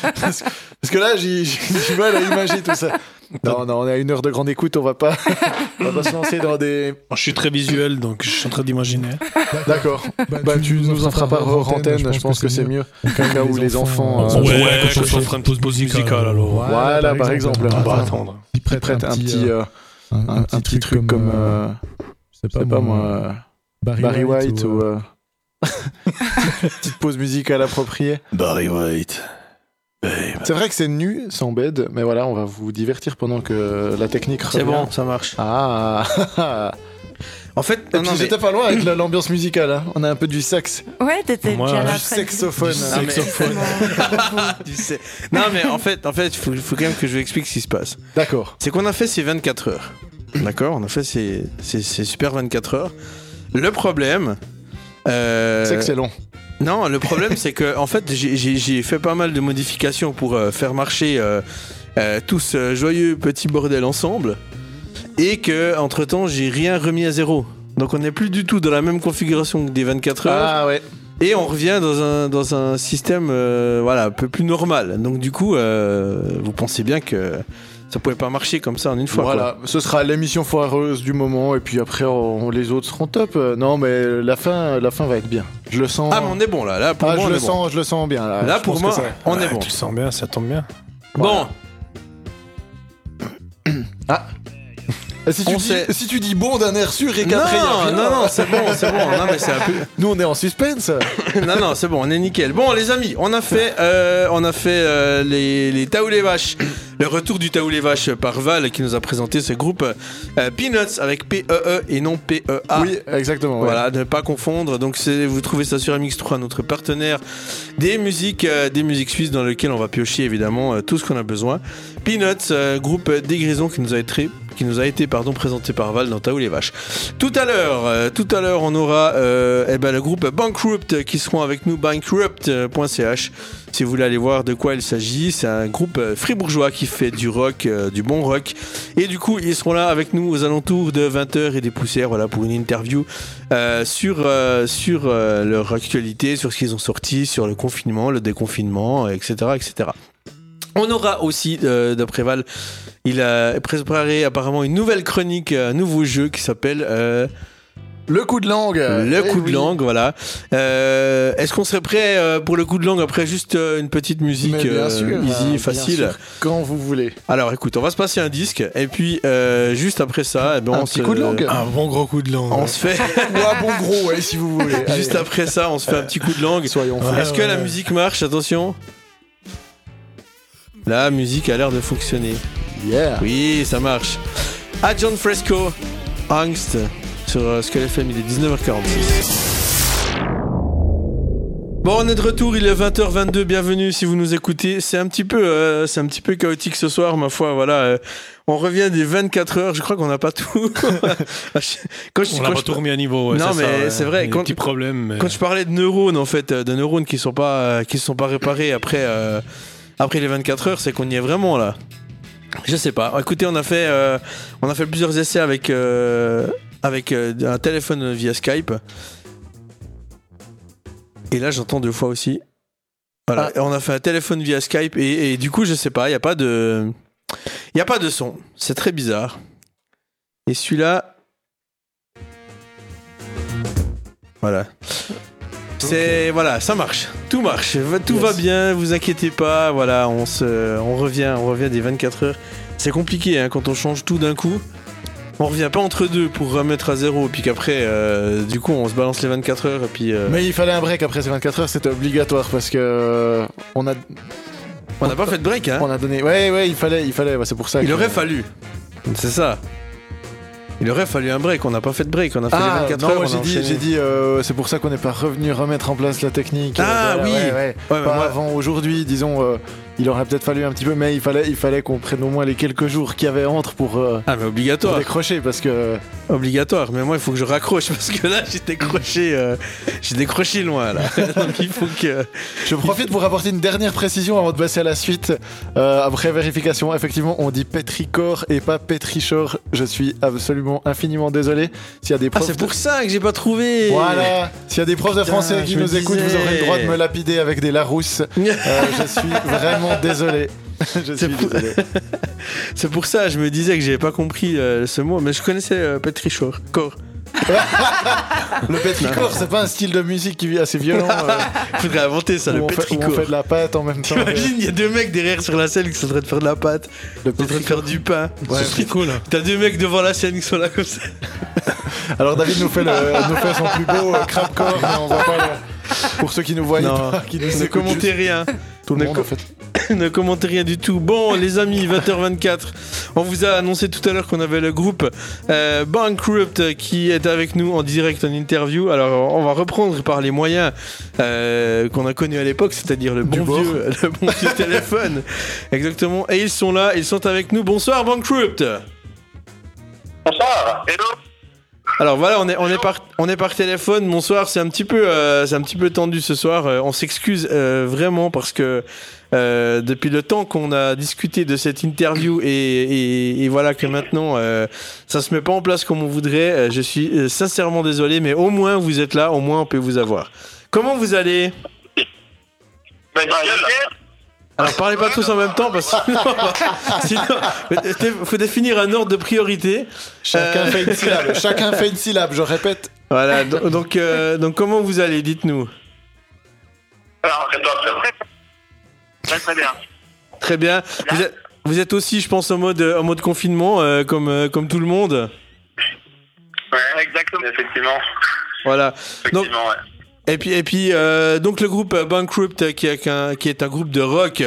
S5: parce, que, parce que là, j'ai j'ai du mal à imaginer tout ça. Non, non, on est à une heure de grande écoute, on va pas, on va pas se lancer dans des.
S7: Je suis très visuel, donc je suis en train d'imaginer.
S5: D'accord. Bah, tu nous en feras pas hors antenne, je pense que c'est mieux. Au cas où les enfants. euh,
S7: ouais,
S9: ouais,
S7: quand je ferai une pause musicale, alors.
S5: Voilà, par exemple.
S7: On va
S5: Attends.
S7: attendre.
S9: Il
S5: Prête,
S9: prête
S5: un petit, euh,
S9: un,
S5: un, un petit truc comme, euh,
S9: je
S5: sais pas moi, euh, Barry White ou.
S9: euh,
S5: euh, petite pause musicale appropriée.
S7: Barry White.
S5: C'est vrai que c'est nu, sans bed, mais voilà, on va vous divertir pendant que la technique
S6: C'est
S5: revient.
S6: bon, ça marche.
S5: Ah
S6: En fait, non, non, mais-
S5: j'étais pas loin avec la- l'ambiance musicale, hein. on a un peu du sexe,
S2: Ouais, t'étais
S7: Moi,
S2: déjà
S7: du
S2: là.
S5: du sexophone.
S6: Ah,
S2: Sexophone.
S6: tu sais. Non, mais en fait, en fait, il faut, faut quand même que je vous explique ce qui se passe.
S5: D'accord.
S6: C'est qu'on a fait ces 24 heures. D'accord? On a fait ces, ces, ces super 24 heures. Le problème. euh,
S5: C'est que c'est long.
S6: Non, le problème, c'est que en fait, j'ai- fait pas mal de modifications pour euh, faire marcher euh, euh, tout ce joyeux petit bordel ensemble. Et que, entre temps, j'ai rien remis à zéro. Donc, on n'est plus du tout dans la même configuration que des 24 heures.
S5: Ah ouais.
S6: Et on revient dans un, dans un système euh, voilà, un peu plus normal. Donc du coup, euh, vous pensez bien que ça pouvait pas marcher comme ça en une fois. quoi.
S5: Voilà, ce sera l'émission foireuse du moment et puis après on- les autres seront top. Euh, Non mais la fin, la fin va être bien. Je le sens.
S6: Ah mais on est bon là, là pour
S5: Ah,
S6: moi
S5: je
S6: on
S5: le
S6: est bon.
S5: sens, je le sens bien là.
S6: Là
S5: Je
S6: pour moi
S5: ça-
S6: on est bon.
S7: Tu le sens bien, ça tombe bien.
S6: Bon,
S5: Et Si tu,
S6: On
S5: dis,
S6: sait-
S5: si tu dis bon d'un air sûr et qu'après
S6: non, non, c'est bon, c'est bon. Non mais c'est un peu.
S5: nous on est en suspense.
S6: non, non, c'est bon, on est nickel. Bon, les amis, on a fait, euh, on a fait euh, les, les Taou les Vaches. Le retour du Taou les Vaches par Val qui nous a présenté ce groupe euh, Peanuts avec P-E-E et non P-E-A.
S5: Oui, exactement. ouais.
S6: Voilà, ne pas confondre. Donc, vous trouvez ça sur MX3, notre partenaire des musiques, des musiques suisses dans lequel on va piocher évidemment tout ce qu'on a besoin. Peanuts, groupe dégrison qui nous a été, qui nous a été pardon, présenté par Val dans Taou les Vaches. Tout à l'heure, euh, tout à l'heure, on aura euh, eh ben, le groupe Bankrupt qui seront avec nous, bankrupt.ch. Si vous voulez aller voir de quoi il s'agit, c'est un groupe euh, fribourgeois qui fait du rock, du bon rock. Et du coup, ils seront là avec nous aux alentours de 20h et des poussières, voilà, pour une interview sur, sur leur actualité, sur ce qu'ils ont sorti, sur le confinement, le déconfinement, etc. etc. On aura aussi, euh, d'après Val, il a préparé apparemment une nouvelle chronique, un nouveau jeu qui s'appelle euh,
S5: Le coup de langue.
S6: Le
S5: Eh
S6: coup de
S5: oui.
S6: langue, voilà. Euh, Est-ce qu'on serait prêt euh, pour le coup de langue après juste euh, une petite musique
S5: bien
S6: euh,
S5: sûr,
S6: easy,
S5: bien
S6: facile
S5: sûr, quand vous voulez.
S6: Alors écoute, on va se passer un disque et puis euh, juste après ça, eh ben,
S5: Un
S6: on
S5: petit
S6: se,
S5: coup de langue.
S7: Un bon gros coup de langue.
S6: On se fait
S5: Ou un bon gros, ouais, si vous voulez.
S6: juste
S5: Allez,
S6: après ça, on se fait un petit coup de langue.
S5: Soyons.
S7: Ouais,
S6: Est-ce que
S7: ouais,
S6: la musique marche? Attention. La musique a l'air de fonctionner.
S5: Yeah.
S6: Oui, ça marche. À John Fresco, Angst sur euh, Skull FM, il est 19h46. Bon, on est de retour, il est 20h22, bienvenue si vous nous écoutez. C'est un petit peu, euh, c'est un petit peu chaotique ce soir, ma foi. Voilà, euh, on revient des 24 heures. Je crois qu'on n'a pas tout. quand je,
S7: On l'a pas
S6: je-
S7: tout remis à niveau. ouais,
S6: Non,
S7: c'est
S6: mais c'est vrai, quand-
S7: mais-
S6: quand je parlais de neurones, en fait, de neurones qui sont pas, euh, qui sont pas réparés après, euh, après les 24 heures, c'est qu'on y est vraiment là. Je sais pas. Écoutez, on a fait, euh, on a fait plusieurs essais avec, euh, avec euh, un téléphone via Skype. Et là, j'entends deux fois aussi. Voilà. Et on a fait un téléphone via Skype et, et du coup, je sais pas, il y a pas de, il a pas de son. C'est très bizarre. Et celui-là, voilà. C'est voilà, ça marche, tout marche, tout
S5: Yes.
S6: va bien, vous inquiétez pas, voilà, on se, on revient, on revient des 24 heures. C'est compliqué hein, quand on change tout d'un coup. On revient pas entre deux pour remettre à zéro, puis qu'après, euh, du coup, on se balance les 24 heures et puis euh,
S5: Mais il fallait un break après ces 24 heures, c'était obligatoire parce que euh, on a
S6: on n'a pas fait de break, hein.
S5: on a donné. Ouais ouais, il fallait, il fallait. ouais, c'est pour ça.
S6: Il
S5: que-
S6: aurait fallu, c'est ça. Il aurait fallu un break, on n'a pas fait de break, on a fait
S5: Ah,
S6: les 24
S5: non,
S6: heures.
S5: j'ai dit, j'ai dit, euh, c'est pour ça qu'on n'est pas revenu remettre en place la technique. euh,
S6: Ah,
S5: voilà,
S6: oui.
S5: ouais, ouais.
S6: Ouais, mais
S5: Pas
S6: moi-
S5: avant aujourd'hui, disons. euh, il aurait peut-être fallu un petit peu, mais il fallait, il fallait qu'on prenne au moins les quelques jours qu'il y avait entre pour, euh,
S6: Ah mais
S5: pour
S6: obligatoire.
S5: décrocher parce que
S6: Obligatoire, mais moi il faut que je raccroche parce que là j'ai décroché, euh, j'ai décroché loin là. Donc il faut que.
S5: je profite pour apporter une dernière précision avant de passer à la suite. Euh, après vérification, effectivement, on dit Petricor et pas Petrichor. Je suis absolument infiniment désolé. S'il y a des
S6: Ah c'est
S5: de-
S6: pour ça que j'ai pas trouvé.
S5: Voilà, s'il y a des profs de français qui nous écoutent, vous aurez le droit de me lapider avec des Larousse. Je suis vraiment désolé. je
S6: C'est
S5: suis
S6: pour-
S5: désolé.
S6: C'est pour ça je me disais que j'avais pas compris euh, ce mot, mais je connaissais euh, Petrichor. Corps.
S5: Le Petricor, c'est pas un style de musique qui est assez violent. euh,
S6: Faudrait inventer ça, le
S5: où on fait de la pâte en même temps.
S6: T'imagines, il y a deux mecs derrière sur la scène qui sont en train de faire de la pâte,
S5: Le
S6: qui sont en train de faire du pain.
S5: Ouais.
S7: C'est cool.
S6: T'as deux mecs devant la scène qui sont là comme ça.
S5: Alors David nous fait, le, nous fait son plus beau euh, crapcore, mais on voit pas le- Pour ceux qui nous voient
S6: Non,
S5: pas, qui nous
S6: Ne commentez rien.
S5: juste, tout le
S6: ne
S5: monde
S6: co-
S5: en fait.
S6: ne commentez rien du tout. Bon, les amis, 20h24. On vous a annoncé tout à l'heure qu'on avait le groupe euh, Bankrupt qui est avec nous en direct en interview. Alors, on va reprendre par les moyens euh, qu'on a connus à l'époque, c'est-à-dire le bon vieux, le bon vieux téléphone. Exactement. Et ils sont là, ils sont avec nous. Bonsoir, Bankrupt.
S9: Bonsoir, hello.
S6: Alors voilà, on est, on est, par, on est par téléphone. Bonsoir, c'est un petit peu, euh, un petit peu tendu ce soir. Euh, on s'excuse euh, vraiment parce que euh, depuis le temps qu'on a discuté de cette interview et, et, voilà que maintenant ça se met pas en place comme on voudrait. je suis sincèrement désolé, mais au moins vous êtes là, au moins on peut vous avoir. comment vous allez?
S9: Nickel.
S6: Alors parlez pas tous en même temps parce que sinon, sinon faut définir un ordre de priorité.
S5: Chacun
S6: Euh,
S5: fait une syllabe. Chacun fait une syllabe, je répète.
S6: Voilà, do- donc, euh, donc comment vous allez Dites-nous?
S9: Alors, Très très bien.
S6: Très bien. Vous êtes, vous êtes aussi, je pense, en mode, en mode confinement, euh, comme, euh, comme tout le monde?
S9: Ouais, exactement. Effectivement.
S6: Voilà. Donc,
S9: Effectivement, ouais.
S6: Et puis, et puis euh, donc le groupe Bankrupt, qui est un, groupe de rock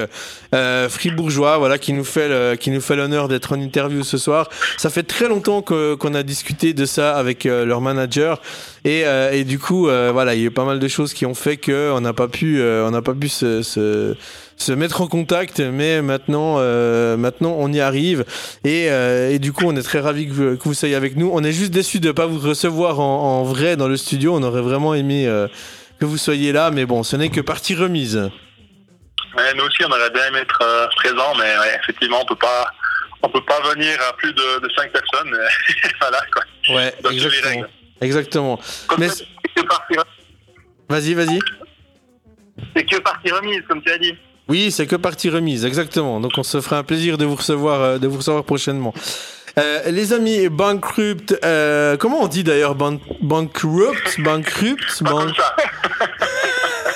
S6: euh, fribourgeois, voilà, qui nous fait le- qui nous fait l'honneur d'être en interview ce soir. Ça fait très longtemps qu'on a discuté de ça avec euh, leur manager, et, euh, et du coup, euh, voilà, il y a eu pas mal de choses qui ont fait que on n'a pas pu, on n'a pas pu se, se se mettre en contact, mais maintenant, euh, maintenant on y arrive et, euh, et du coup on est très ravis que, vous- que vous soyez avec nous. On est juste déçus de ne pas vous recevoir en, en vrai dans le studio. On aurait vraiment aimé euh, que vous soyez là, mais bon, ce n'est que partie remise.
S9: Ouais, nous aussi, on aurait bien aimé être présents, mais ouais, effectivement, on peut pas, on peut pas venir à plus de, de 5 personnes. voilà, quoi.
S6: Ouais,
S9: Donc,
S6: exactement. Exactement.
S9: Comme
S6: Mais
S9: ça, c'est que partie,
S6: vas-y, vas-y.
S9: c'est que partie remise, comme tu as dit.
S6: Oui, c'est que partie remise, exactement. Donc on se fera un plaisir de vous recevoir, euh, de vous recevoir prochainement. Euh, les amis, Bankrupt, euh, comment on dit d'ailleurs Ban- Bankrupt? Bankrupt?
S9: Pas
S6: Ban-
S9: comme ça.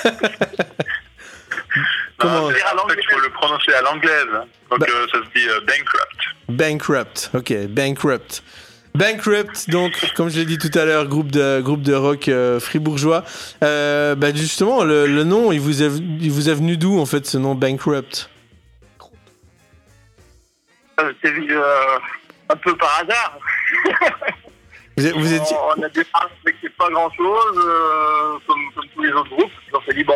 S6: Comment
S9: il faut le prononcer à l'anglaise. Donc,
S6: Bah-
S9: euh, ça se dit euh, bankrupt.
S6: Bankrupt, ok, Bankrupt. Bankrupt, donc, comme je l'ai dit tout à l'heure, groupe de, groupe de rock euh, fribourgeois. Euh, bah, justement, le, le nom, il vous est, il vous est venu d'où, en fait, ce nom Bankrupt?
S9: Euh, C'est euh, un peu par hasard.
S6: vous, vous étiez...
S9: On, on a démarré avec pas grand chose, comme, comme tous les autres groupes. On s'est dit, bon,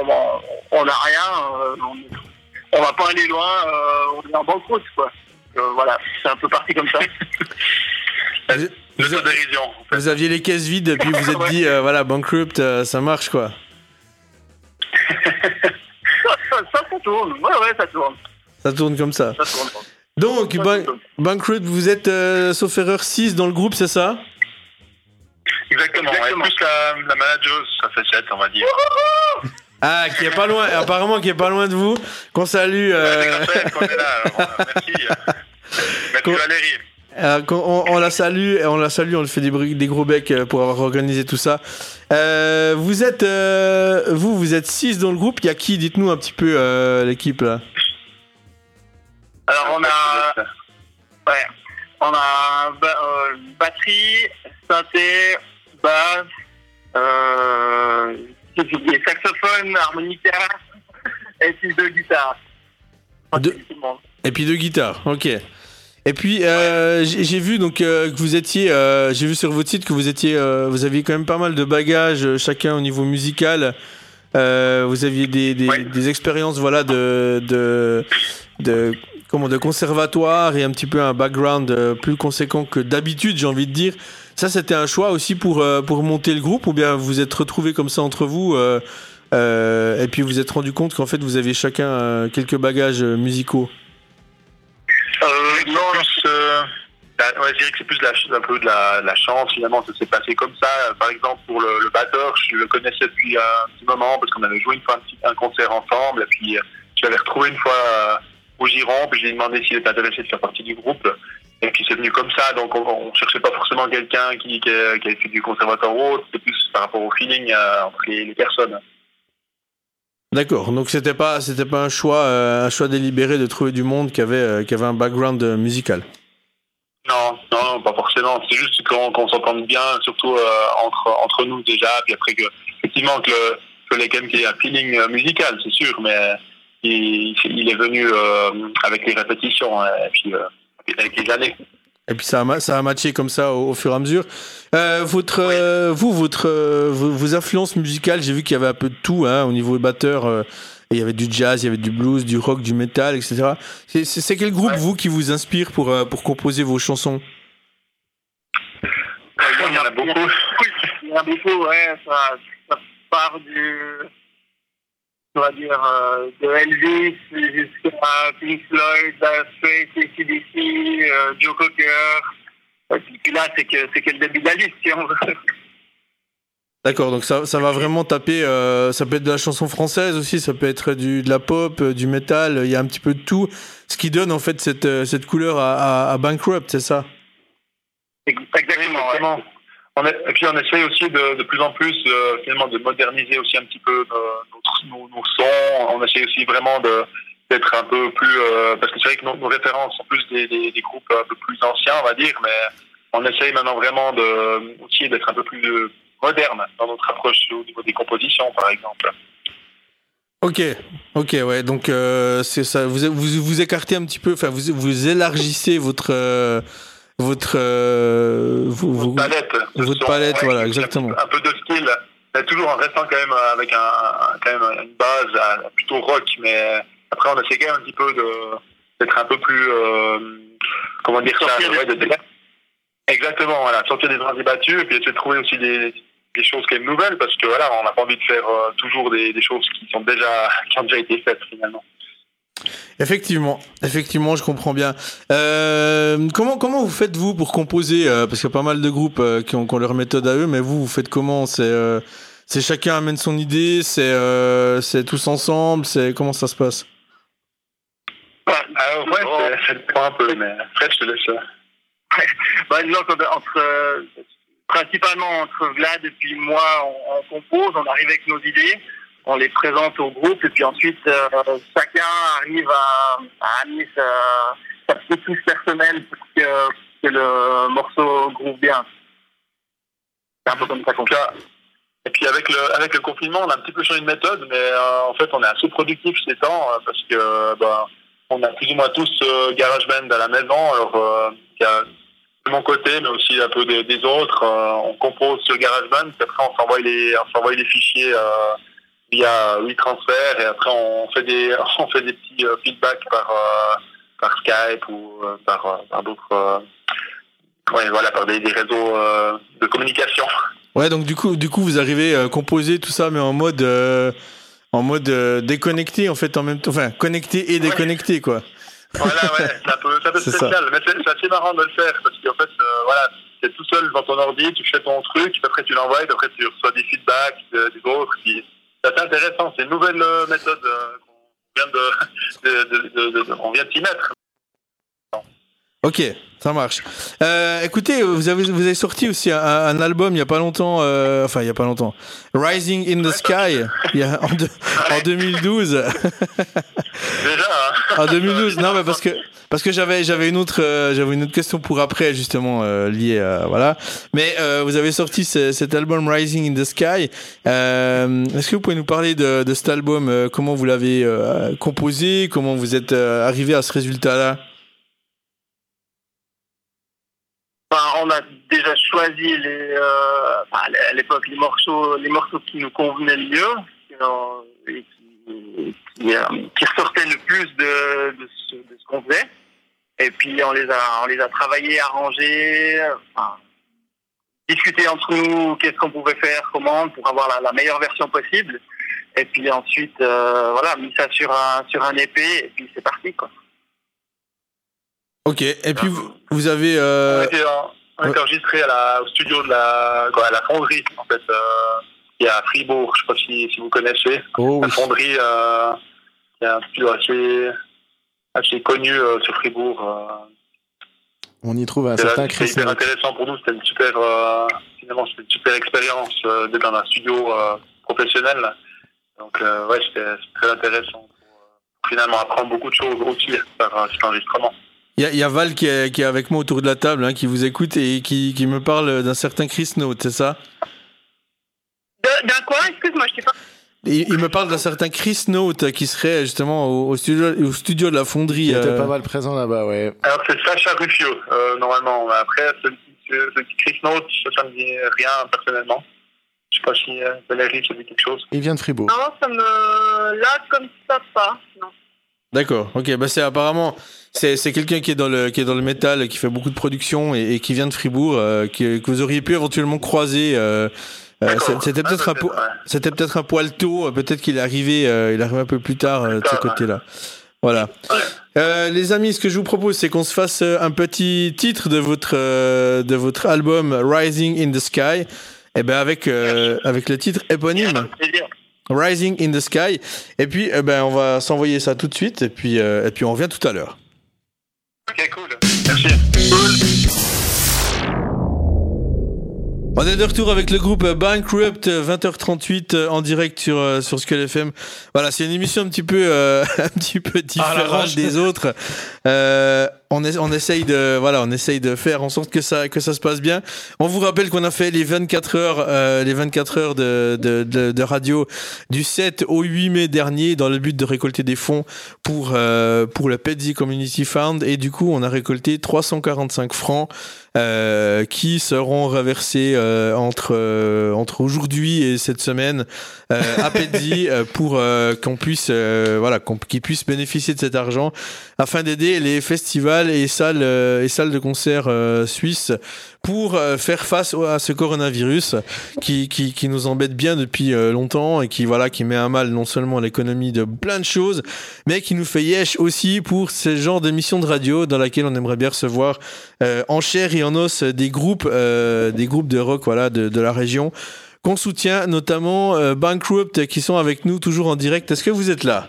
S9: on n'a rien, on, on va pas aller loin, on est en banqueroute, quoi. Voilà, c'est un peu parti comme ça.
S6: Vous,
S9: De
S6: vous-
S9: sa dérision. en fait.
S6: vous aviez les caisses vides, et puis vous vous êtes dit, euh, voilà, Bankrupt, euh, ça marche, quoi.
S9: Ça, ça, tourne, ouais, ouais, ça tourne.
S6: Ça tourne comme ça.
S9: Ça tourne.
S6: Donc,
S9: Ça
S6: Ban-
S9: tourne.
S6: Bankrupt, vous êtes, euh, sauf erreur, 6 dans le groupe, c'est ça?
S9: Exactement,
S10: Exactement.
S9: ouais, plus la, la manageuse, ça fait 7, on va dire.
S6: Ah, qui est pas loin, apparemment qui est pas loin de vous, qu'on salue. euh,
S9: C'est Raphaël qu'on est là, alors, merci. Merci Valérie.
S6: Euh, on, on la salue, on la salue, on lui fait des, gros becs euh, pour avoir organisé tout ça. Euh, vous êtes, euh, vous, vous êtes 6 dans le groupe. Il y a qui? Dites-nous un petit peu l'équipe là.
S9: Alors on a, ouais, on a ba- batterie, synthé, basse, euh, saxophone, harmonica et puis deux guitares.
S6: Et puis deux guitares. Ok. Et puis euh, j'ai j'ai vu donc euh, que vous étiez, euh, j'ai vu sur votre site que vous étiez, euh, vous aviez quand même pas mal de bagages euh, chacun au niveau musical. Euh, vous aviez des, des,
S9: Ouais.
S6: des expériences voilà de, de de comment de conservatoire et un petit peu un background plus conséquent que d'habitude j'ai envie de dire. Ça c'était un choix aussi pour pour monter le groupe ou bien vous vous êtes retrouvés comme ça entre vous euh, euh, et puis vous vous êtes rendu compte qu'en fait vous aviez chacun quelques bagages musicaux?
S9: Euh, non, je dirais que c'est plus de la, un peu de la, chance, finalement, ça s'est passé comme ça. Euh, Par exemple, pour le, batteur, je le connaissais depuis un petit moment, parce qu'on avait joué une fois un, petit- concert ensemble, et puis euh, je l'avais retrouvé une fois euh, au Giron, puis je lui ai demandé s'il était intéressé de faire partie du groupe. Et puis c'est venu comme ça, donc on, on cherchait pas forcément quelqu'un qui, qui, qui fait du conservatoire ou autre, c'était plus par rapport au feeling entre les personnes.
S6: D'accord, donc c'était pas c'était pas un choix euh, un choix délibéré de trouver du monde qui avait euh, qui avait un background euh, musical.
S9: Non, non, pas forcément. C'est juste qu'on qu'on s'entende bien, surtout entre, entre nous déjà, puis après que, effectivement, que le, que les quelqu'un qui ait un feeling euh, musical, c'est sûr, mais il, il est venu avec les répétitions, euh, et puis avec les années.
S6: Et puis ça a, ma- ça a matché comme ça au, au fur et à mesure. Euh, votre euh, vous votre euh, vos, vos influences musicales, j'ai vu qu'il y avait un peu de tout hein, au niveau batteur. euh, et il y avait du jazz, il y avait du blues, du rock, du metal, etc. C'est- quel groupe
S9: Ouais.
S6: vous qui vous inspire pour pour composer vos chansons?
S9: Il y en a beaucoup.
S10: Il y en a beaucoup, ouais. Ça, ça part du. On va dire euh, de Elvis jusqu'à Pink Floyd, Dire Straits, ACDC, euh, Joe Cocker. Et puis là, c'est que, c'est que le début de la liste, si on veut.
S6: D'accord, donc ça, ça va vraiment taper. euh, ça peut être de la chanson française aussi, ça peut être du, de la pop, euh, du métal. Il y a un petit peu de tout, ce qui donne en fait cette, cette couleur à, à, à Bankrupt, c'est ça?
S10: Exactement. ouais.
S9: Et puis on essaye aussi de, de plus en plus euh, finalement de moderniser aussi un petit peu nos, nos sons. On essaye aussi vraiment d'être un peu plus euh, parce que c'est vrai que nos, références sont plus des, des, groupes un peu plus anciens, on va dire, mais on essaye maintenant vraiment de aussi d'être un peu plus euh, moderne dans notre approche au niveau des compositions, par exemple.
S6: Ok, ok, ouais. Donc c'est ça. Vous, vous vous écartez un petit peu, enfin vous vous élargissez votre votre euh, vous- vous-
S9: palette.
S6: votre palette,
S9: ouais,
S6: voilà,
S9: un-
S6: exactement.
S9: Un peu de style, mais toujours en restant quand même avec un, quand même une base euh, plutôt rock, mais après on essaie quand même un petit peu d'être un peu plus euh, comment dire ça
S10: Sortir
S9: ouais,
S10: des-
S9: de- Exactement, voilà, sortir des sentiers battus et puis essayer de trouver aussi des des choses quand même nouvelles parce que voilà, on n'a pas envie de faire euh, toujours des, des choses qui sont déjà qui ont déjà été faites finalement.
S6: Effectivement, effectivement, je comprends bien. Euh, comment comment vous faites vous pour composer euh, Parce qu'il y a pas mal de groupes euh, qui, ont, qui ont leur méthode à eux, mais vous vous faites comment? C'est euh, c'est chacun amène son idée, c'est euh, c'est tous ensemble, c'est comment ça se passe?
S9: Ah ouais, c'est- ça dépend un peu, mais après je te laisse.
S10: Bah, disons entre, principalement entre Vlad et puis moi, on, on compose, on arrive avec nos idées, on les présente au groupe et puis ensuite euh, chacun arrive à, amener sa, sa petite touche personnelle pour que, le morceau groove bien. C'est un peu comme ça qu'on.
S9: Et puis avec le avec confinement, on a un petit peu changé de méthode, mais euh, en fait, on est assez productif ces temps euh, parce que euh, ben, on a plus ou moins tous euh, GarageBand à la maison. Alors, euh, de mon côté, mais aussi un peu des, autres. euh, on compose sur GarageBand, puis après on s'envoie les on s'envoie les fichiers euh, via WeTransfer et après on fait des on fait des petits euh, feedbacks par euh, par Skype ou euh, par, par d'autres ouais, voilà par des, des réseaux de communication.
S6: Ouais, donc du coup, du coup, vous arrivez à composer tout ça, mais en mode, euh, en mode euh, déconnecté, en fait, en même temps, enfin, connecté et déconnecté, quoi.
S9: Voilà, ouais, c'est un peu, un spécial, mais c'est assez marrant de le faire parce qu'en fait, euh, voilà, t'es tout seul dans ton ordi, tu fais ton truc, puis après tu l'envoies, après tu reçois des feedbacks de- des autres, puis c'est intéressant, c'est une nouvelle euh, méthode euh, qu'on vient de- de- on vient de s'y mettre.
S6: Ok, ça marche. Euh, écoutez, vous avez, vous avez sorti aussi un, un album il y a pas longtemps, euh, enfin il y a pas longtemps, Rising in the Sky, il y a, en, deux- en 2012.
S9: Déjà, hein.
S6: en 2012, non mais parce que parce que j'avais j'avais une autre euh, j'avais une autre question pour après justement euh, liée à voilà. Mais euh, vous avez sorti ce- cet album Rising in the Sky. Euh, Est-ce que vous pouvez nous parler de, de cet album? Euh, Comment vous l'avez euh, composé? Comment vous êtes euh, arrivé à ce résultat-là?
S10: On a déjà choisi les, euh, à l'époque les morceaux, les morceaux qui nous convenaient le mieux, et qui, euh, qui ressortaient le plus de, de ce, qu'on faisait. Et puis on les a, on les a travaillés, arrangés, enfin, discuté entre nous qu'est-ce qu'on pouvait faire, comment, pour avoir la, meilleure version possible. Et puis ensuite, euh, voilà, mis ça sur un sur un EP, et puis c'est parti quoi.
S6: Ok. Et puis vous, vous avez euh,
S9: On était, on était enregistré à la, au studio de la, quoi, à la fonderie, en fait, euh, il y a à Fribourg, je sais pas si, si vous connaissez.
S6: Oh,
S9: la
S6: oui.
S9: fonderie, euh, il y a un studio assez, assez connu euh, sur Fribourg. euh,
S5: On y trouve un certain
S9: C'était hyper intéressant pour nous. C'était une super, euh, finalement, c'était une super expérience euh, d'être dans un studio euh, professionnel. Donc, euh, ouais, c'était c'était très intéressant pour euh, finalement apprendre beaucoup de choses aussi par euh, cet enregistrement.
S6: Il y, a- il y a Val qui est, qui est avec moi autour de la table, hein, qui vous écoute et qui, qui me parle d'un certain Chris Note, c'est ça?
S11: D'un quoi? Excuse-moi, je t'ai pas.
S6: il, il me parle d'un certain Chris Note qui serait justement au, au studio, au studio de la fonderie.
S5: Il était
S6: euh,
S5: pas mal présent là-bas, ouais.
S9: Alors, c'est Sacha Ruffio, euh, normalement. Après, ce, ce, ce petit Chris Note, ça, ça me dit rien personnellement. Je sais pas si euh, Valérie, ça dit quelque chose.
S5: Il vient de Fribourg.
S11: Non, ça me. Là, comme ça, pas. Non.
S6: D'accord, ok, bah c'est apparemment c'est c'est quelqu'un qui est dans le qui est dans le métal, qui fait beaucoup de production et, et qui vient de Fribourg, euh, qui- que vous auriez pu éventuellement croiser. euh, euh, c'est- c'était peut-être un po- c'était peut-être un poil tôt, euh, peut-être qu'il est arrivé euh, il est arrivé un peu plus tard euh, de ce côté-là. Voilà. Euh, les amis, ce que je vous propose, c'est qu'on se fasse un petit titre de votre euh, de votre album Rising in the Sky. Et ben avec euh, avec le titre éponyme. Rising in the Sky. Et puis, eh ben, on va s'envoyer ça tout de suite. Et puis, euh, et puis, on revient tout à l'heure.
S9: Ok, cool. Merci.
S6: On est de retour avec le groupe Bankrupt, 20h38 euh, en direct sur euh, sur Skull FM. Voilà, c'est une émission un petit peu euh, un petit peu différente
S7: vache.
S6: des autres. Euh, on, est, on essaye de voilà, on essaye de faire en sorte que ça que ça se passe bien. On vous rappelle qu'on a fait les 24 heures euh, les 24 heures de, de, de, de radio du 7 au 8 mai dernier dans le but de récolter des fonds pour euh, pour le Petsy Community Fund et du coup on a récolté 345 francs euh, qui seront reversés euh, entre euh, entre aujourd'hui et cette semaine euh, à Petsy pour euh, qu'on puisse euh, voilà qu'on qu'ils puissent bénéficier de cet argent afin d'aider les festivals et salles euh, et salles de concert euh, suisses pour euh, faire face à ce coronavirus qui, qui, nous embête bien depuis longtemps et qui voilà qui met à mal non seulement l'économie de plein de choses mais qui nous fait yesh aussi pour ce genre d'émission de radio dans laquelle on aimerait bien recevoir euh, en chair et en os des groupes des groupes de rock voilà de, la région qu'on soutient notamment euh, Bankrupt qui sont avec nous toujours en direct. Est-ce que vous êtes là?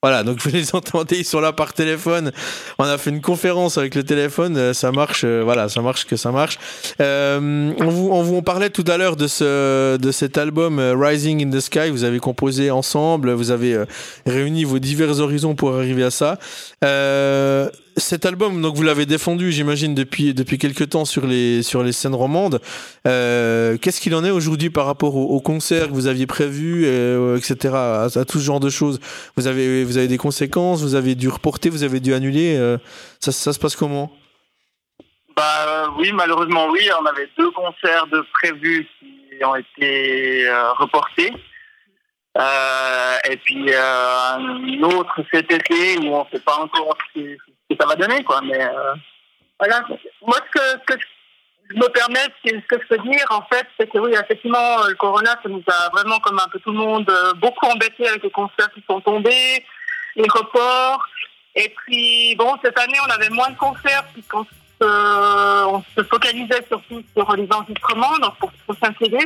S6: Voilà, donc vous les entendez, ils sont là par téléphone. On a fait une conférence avec le téléphone, euh, ça marche, euh, voilà, ça marche que ça marche. Euh, on, vous, on vous on parlait tout à l'heure de ce de cet album euh, Rising in the Sky. Vous avez composé ensemble, vous avez réuni vos divers horizons pour arriver à ça. Euh, cet album, donc vous l'avez défendu, j'imagine depuis depuis quelques temps sur les sur les scènes romandes. Euh, Qu'est-ce qu'il en est aujourd'hui par rapport au, au concert que vous aviez prévu, euh, etc. À, à tout ce genre de choses? Vous avez vous avez des conséquences, vous avez dû reporter, vous avez dû annuler. euh, ça, se passe comment?
S10: Bah oui, malheureusement oui, on avait deux concerts de prévus qui ont été reportés. Et puis euh, un autre cet été où on ne sait pas encore ce ce ça va donner quoi. Mais euh,
S11: Voilà. Moi, ce que, je me permets, ce que je peux dire, en fait, c'est que oui, effectivement, le corona, ça nous a vraiment, comme un peu tout le monde, euh, beaucoup embêté avec les concerts qui sont tombés, les reports. Et puis, bon, cette année, on avait moins de concerts puisqu'on se, focalisait surtout sur les enregistrements, donc pour prochain CD.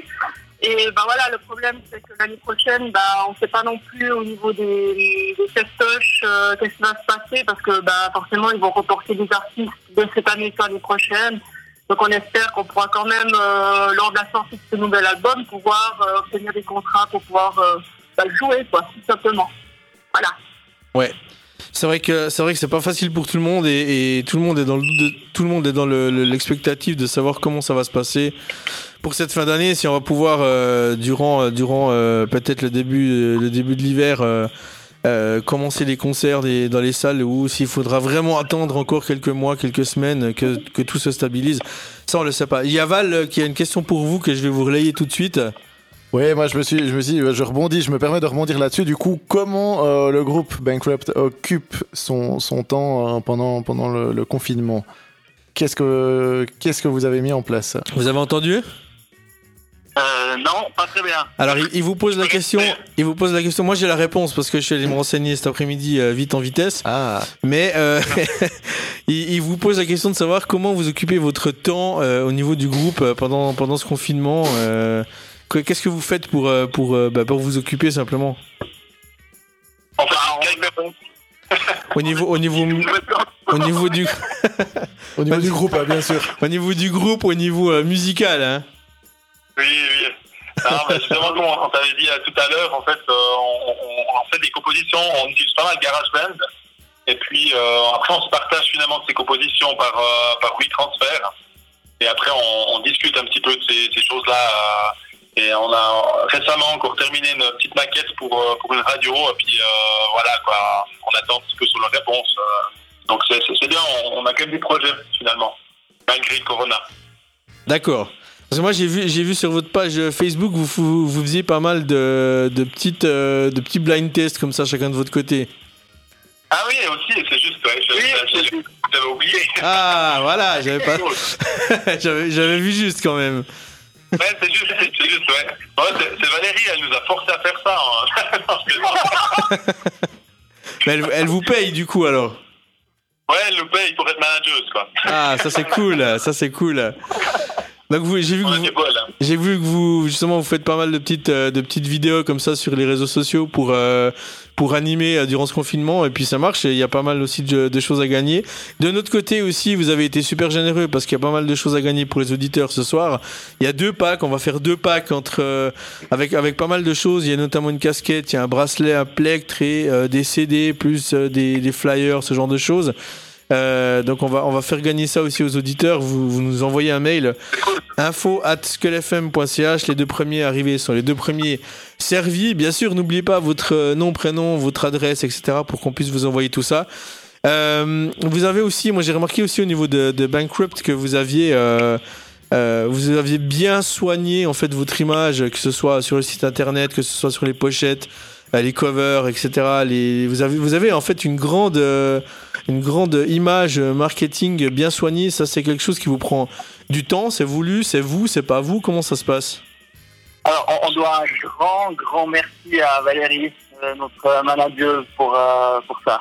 S11: Et ben voilà, le problème, c'est que l'année prochaine, bah, on sait pas non plus au niveau des, des festoches euh, qu'est-ce qui va se passer parce que bah, forcément, ils vont reporter des artistes de cette année sur l'année prochaine. Donc on espère qu'on pourra quand même, euh, lors de la sortie de ce nouvel album, pouvoir euh, obtenir des contrats pour pouvoir bah, jouer, quoi, tout simplement. Voilà.
S6: Ouais. C'est vrai que c'est vrai que c'est pas facile pour tout le monde et, et tout le monde est dans le tout le monde est dans le- le- l'expectative de savoir comment ça va se passer pour cette fin d'année. Si on va pouvoir euh, durant euh, durant euh, peut-être le début euh, le début de l'hiver euh, euh, commencer les concerts dans les salles ou s'il faudra vraiment attendre encore quelques mois quelques semaines que, que tout se stabilise ça on le sait pas. Il qui a une question pour vous que je vais vous relayer tout de suite
S5: Ouais, moi je me suis, je me suis, je rebondis, je me permets de rebondir là-dessus. Du coup, comment euh, le groupe Bankrupt occupe son, son temps euh, pendant pendant le, le confinement? Qu'est-ce que qu'est-ce que vous avez mis en place?
S6: Vous avez entendu?
S10: Euh, non, pas très bien.
S6: Alors, il, il vous pose la question. Il vous pose la question. Moi, j'ai la réponse parce que je suis allé me renseigner cet après-midi euh, vite en vitesse.
S5: Ah,
S6: Mais euh, il, il vous pose la question de savoir comment vous occupez votre temps euh, au niveau du groupe euh, pendant pendant ce confinement. Que- Qu'est-ce que vous faites pour euh, pour euh, bah, pour vous occuper simplement?
S9: Enfin,
S6: au niveau au niveau au niveau du
S5: au niveau du groupe, hein, bien sûr.
S6: au niveau du groupe au niveau euh, musical. Hein.
S9: Oui, oui. Non, mais justement, comme on t'avait dit tout à l'heure, en fait, euh, on, on- on fait des compositions, on utilise pas mal GarageBand. Et puis, euh, après, on se partage finalement ces compositions par, euh, par WeTransfer. Et après, on, on discute un petit peu de ces, ces choses-là. Et on a récemment encore terminé une petite maquette pour, euh, pour une radio. Et puis, euh, voilà, quoi. On attend un petit peu sur la réponse. euh. donc, c'est bien, on, on a quand même des projets, finalement, malgré le Corona.
S6: D'accord. Parce que moi j'ai vu j'ai vu sur votre page Facebook vous vous, vous faisiez pas mal de, de petites euh, de petits blind tests comme ça chacun de votre côté.
S9: Ah oui, aussi, c'est juste, ouais, j'avais oublié.
S6: Ah voilà, j'avais pas j'avais vu juste quand même.
S9: Ouais, c'est juste, c'est juste, ouais. Ouais, c'est Valérie, elle nous a forcé à faire ça. hein. Non.
S6: Mais elle, elle vous paye du coup alors?
S9: ouais, elle nous paye pour être manageuse, quoi.
S6: Ah ça c'est cool, ça c'est cool. Donc j'ai vu que vous,
S9: du bol.
S6: j'ai vu que vous justement vous faites pas mal de petites euh, de petites vidéos comme ça sur les réseaux sociaux pour euh, pour animer euh, durant ce confinement et puis ça marche et il y a pas mal aussi de, de choses à gagner. De notre côté aussi, vous avez été super généreux parce qu'il y a pas mal de choses à gagner pour les auditeurs ce soir. Il y a deux packs, on va faire deux packs entre euh, avec avec pas mal de choses. Il y a notamment une casquette, il y a un bracelet, un plectre et euh, des CD plus des, des flyers, ce genre de choses. Euh, donc on va on va faire gagner ça aussi aux auditeurs. Vous, nous envoyez un mail info at skullfm.ch. Les deux premiers arrivés sont les deux premiers servis. Bien sûr, n'oubliez pas votre nom, prénom, votre adresse, etc. pour qu'on puisse vous envoyer tout ça. Euh, vous avez aussi, moi j'ai remarqué aussi au niveau de, Bankrupt que vous aviez, euh, vous aviez bien soigné en fait votre image, que ce soit sur le site internet, que ce soit sur les pochettes, les covers, etc. Vous avez, en fait une grande, une grande image marketing bien soignée. Ça c'est quelque chose qui vous prend du temps. C'est voulu, c'est vous, c'est pas vous. Comment ça se passe?
S10: Alors, on, on doit un grand, grand merci à Valérie, euh, notre manager, pour, euh, pour ça.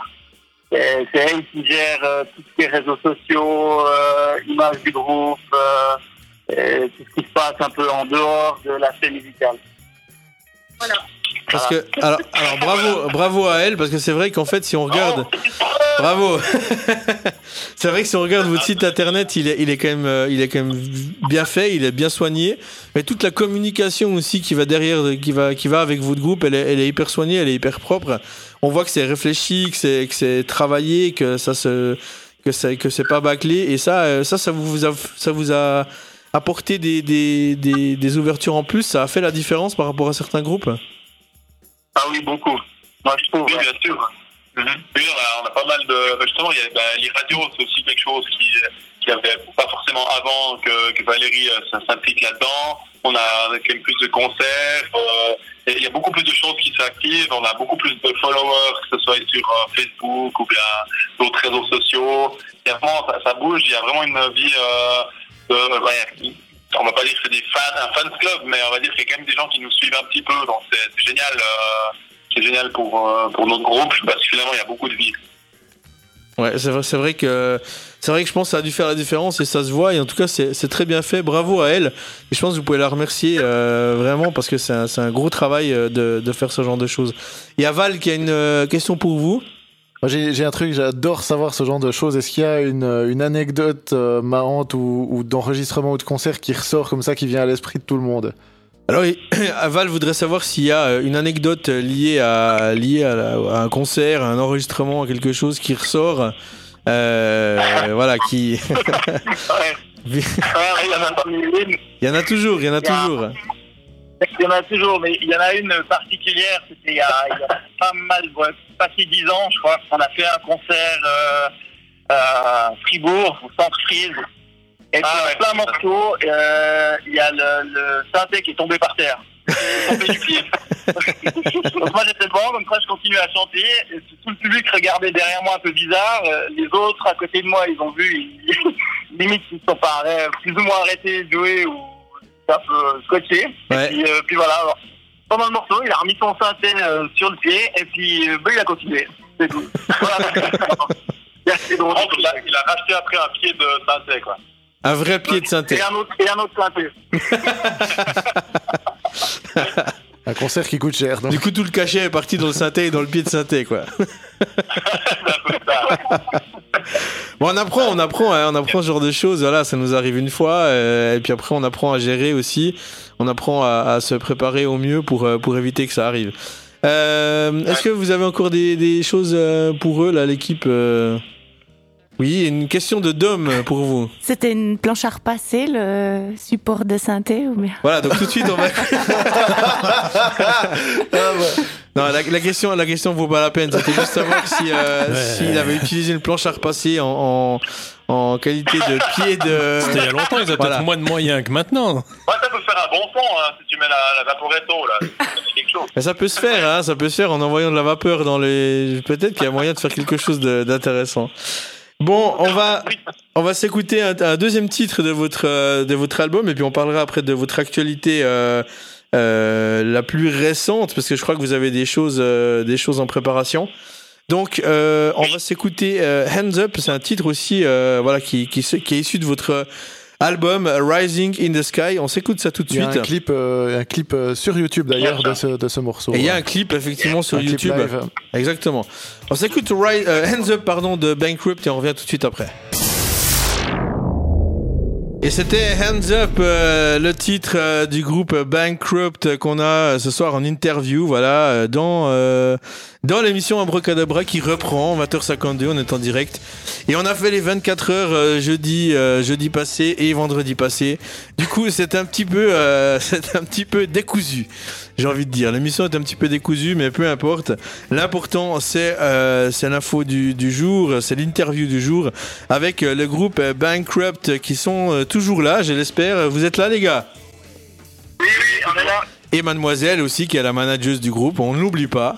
S10: C'est elle qui gère euh, tous les réseaux sociaux, euh, images du groupe, euh, et tout ce qui se passe un peu en dehors de l'aspect musical. Voilà.
S6: Parce que alors, alors bravo bravo à elle parce que c'est vrai qu'en fait si on regarde bravo. C'est vrai que si on regarde votre site internet il est il est quand même euh, il est quand même bien fait il est bien soigné. Mais toute la communication aussi qui va derrière qui va qui va avec votre groupe elle est, elle est hyper soignée elle est hyper propre. On voit que c'est réfléchi que c'est que c'est travaillé que ça se que c'est que c'est pas bâclé. Et ça euh, ça ça vous a ça vous a apporté des, des, des, des ouvertures en plus. Ça a fait la différence par rapport à certains groupes
S10: Ah oui, beaucoup. Moi, je trouve.
S9: Oui, bien sûr. Oui, on a, on a pas mal de. bah, Justement, il y a, bah, les radios, c'est aussi quelque chose qui, qui avait pas forcément avant que, que Valérie euh, s'implique là-dedans. On a quand même plus de concerts. euh, et il y a beaucoup plus de choses qui s'activent. On a beaucoup plus de followers, que ce soit sur euh, Facebook ou bien d'autres réseaux sociaux. A vraiment, ça, ça bouge. Il y a vraiment une vie. De, ouais, on va pas dire que c'est des fans, un fans club, mais on va dire qu'il y a quand même des gens qui nous suivent un petit peu. Donc c'est génial. euh, c'est génial pour, euh, pour notre groupe parce que finalement il y a beaucoup de vie.
S6: Ouais, c'est vrai, c'est vrai que c'est vrai que je pense que ça a dû faire la différence et ça se voit et en tout cas c'est très bien fait. Bravo à elle et je pense que vous pouvez la remercier euh, vraiment parce que c'est un, un gros travail de, de faire ce genre de choses. Il y a Val qui a une question pour vous.
S5: Moi, J'ai j'ai un truc, j'adore savoir ce genre de choses. Est-ce qu'il y a une, une anecdote euh, marrante ou, ou d'enregistrement ou de concert qui ressort comme ça, qui vient à l'esprit de tout le monde?
S6: Alors Val voudrait savoir s'il y a euh, une anecdote liée à liée à, la- à un concert, à un enregistrement, à quelque chose qui ressort. Euh, voilà, qui.
S10: Il y en a
S6: toujours, il y en a toujours.
S10: Il y en a toujours, mais il y en a une particulière, c'était il y a, il y a pas mal, ouais, passé dix ans, je crois. On a fait un concert euh, à Fribourg, au centre Frise. Et puis, en plein morceau, euh, il y a le, le synthé qui est tombé par terre. Il est tombé du pied. donc moi j'étais devant, donc moi je continue à chanter. Et tout le public regardait derrière moi un peu bizarre. Euh, Les autres à côté de moi, ils ont vu, ils, limite ils sont pas plus ou moins arrêtés de jouer ou un peu scotché.
S6: Ouais.
S10: Et puis, euh, puis voilà, alors, pendant le morceau, il a remis son synthé euh, sur le pied et puis euh, bah, il a continué. C'est tout. Voilà. C'est drôle.
S9: Donc, il, a, il a racheté après un pied de synthé quoi.
S6: Un vrai pied de synthé.
S10: Et un autre, et un autre synthé.
S5: Un concert qui coûte cher. donc.
S6: Du coup, tout le cachet est parti dans le synthé et dans le pied de synthé, quoi. bon, on apprend, on apprend, hein, on apprend ce genre de choses. Voilà, ça nous arrive une fois, euh, et puis après, on apprend à gérer aussi. On apprend à, à se préparer au mieux pour euh, pour éviter que ça arrive. Euh, Est-ce que vous avez encore des, des choses pour eux, là, l'équipe euh Oui, une question de Dom pour vous.
S2: C'était une planche à repasser, le support de synthé ou bien?
S6: Voilà, donc tout de suite, on va. Non, la, la question, la question vaut pas la peine. C'était juste savoir si euh,
S7: Ouais.
S6: s'il avait utilisé une planche à repasser en, en, en qualité de pied de.
S7: C'était il y a longtemps, ils avaient
S6: Voilà.
S7: peut-être moins de moyens que maintenant.
S9: Ouais, ça peut faire un bon son hein, si tu mets la, la vaporetto là. Quelque chose.
S6: Mais ça peut se faire, hein, ça peut se faire en envoyant de la vapeur dans les. Peut-être qu'il y a moyen de faire quelque chose d'intéressant. Bon, on va on va s'écouter un, un deuxième titre de votre euh, de votre album et puis on parlera après de votre actualité euh, euh, la plus récente parce que je crois que vous avez des choses euh, des choses en préparation. Donc on va s'écouter Hands Up, c'est un titre aussi voilà qui qui, qui est issu de votre album Rising in the Sky. On s'écoute ça tout de
S5: Il y
S6: suite.
S5: a un clip, euh, un clip euh, sur YouTube d'ailleurs de ce, de ce morceau.
S6: Et il y a un clip effectivement sur
S5: Un clip
S6: YouTube.
S5: live.
S6: Exactement. On s'écoute Ri- euh, Hands Up pardon, de Bankrupt et on revient tout de suite après. Et c'était Hands Up, euh, le titre euh, du groupe Bankrupt qu'on a euh, ce soir en interview, voilà, euh, dans euh, dans l'émission Abracadabra qui reprend 20h52, on est en direct. Et on a fait les 24 heures euh, jeudi euh, jeudi passé et vendredi passé. Du coup, c'est un petit peu euh, c'est un petit peu décousu. J'ai envie de dire, l'émission est un petit peu décousue, mais peu importe. L'important, c'est euh, c'est l'info du, du jour, c'est l'interview du jour avec euh, le groupe Bankrupt qui sont euh, toujours là, je l'espère. Vous êtes là, les gars?
S10: Oui, oui, on est là.
S6: Et mademoiselle aussi, qui est la manageuse du groupe, on ne l'oublie pas.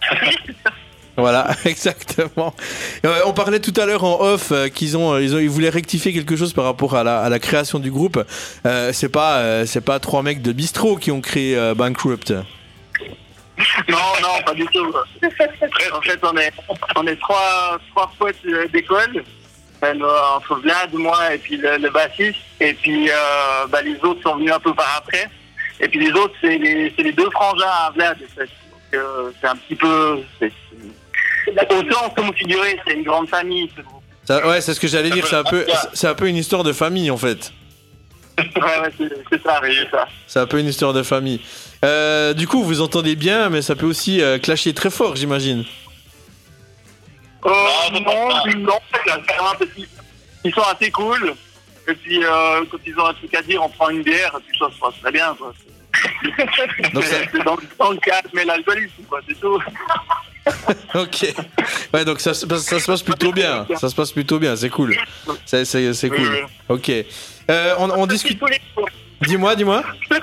S6: Voilà, exactement. Euh, on parlait tout à l'heure en off euh, qu'ils euh, ils ont, ils voulaient rectifier quelque chose par rapport à la, création du groupe. Euh, c'est pas, c'est pas trois mecs de bistrot qui ont créé Bankrupt.
S10: Non, non, pas du tout. En fait, on est, on est trois, trois potes d'école. Entre Vlad, moi et puis le, bassiste. Et puis bah, les autres sont venus un peu par après. Et puis les autres, c'est les, les deux frangins à Vlad. en fait. Euh, c'est un petit peu... c'est- c'est- Autant, comme vous figurez, c'est une grande famille. ce groupe.
S6: Ça- ouais, c'est ce que j'allais dire. C'est un peu, c'est un peu une histoire de famille en fait.
S10: Ouais, ouais, c'est c'est ça, c'est ça.
S6: C'est un peu une histoire de famille. Euh, du coup, vous entendez bien, mais ça peut aussi euh, clasher très fort, j'imagine.
S10: Euh, non, non, c'est un petit- ils sont assez cool. Et puis, euh, quand ils ont un truc à dire, on prend une bière, et puis ça se passe très bien. Quoi.
S6: Donc ça-
S10: dans, dans le cadre, mais l'alcoolisme, quoi, c'est tout.
S6: ok. Ouais, donc ça, se passe- ça se passe plutôt bien. Ça se passe plutôt bien, c'est cool. C'est, c'est, c'est cool. Ok. Euh, on, on discute. Dis-moi, dis-moi.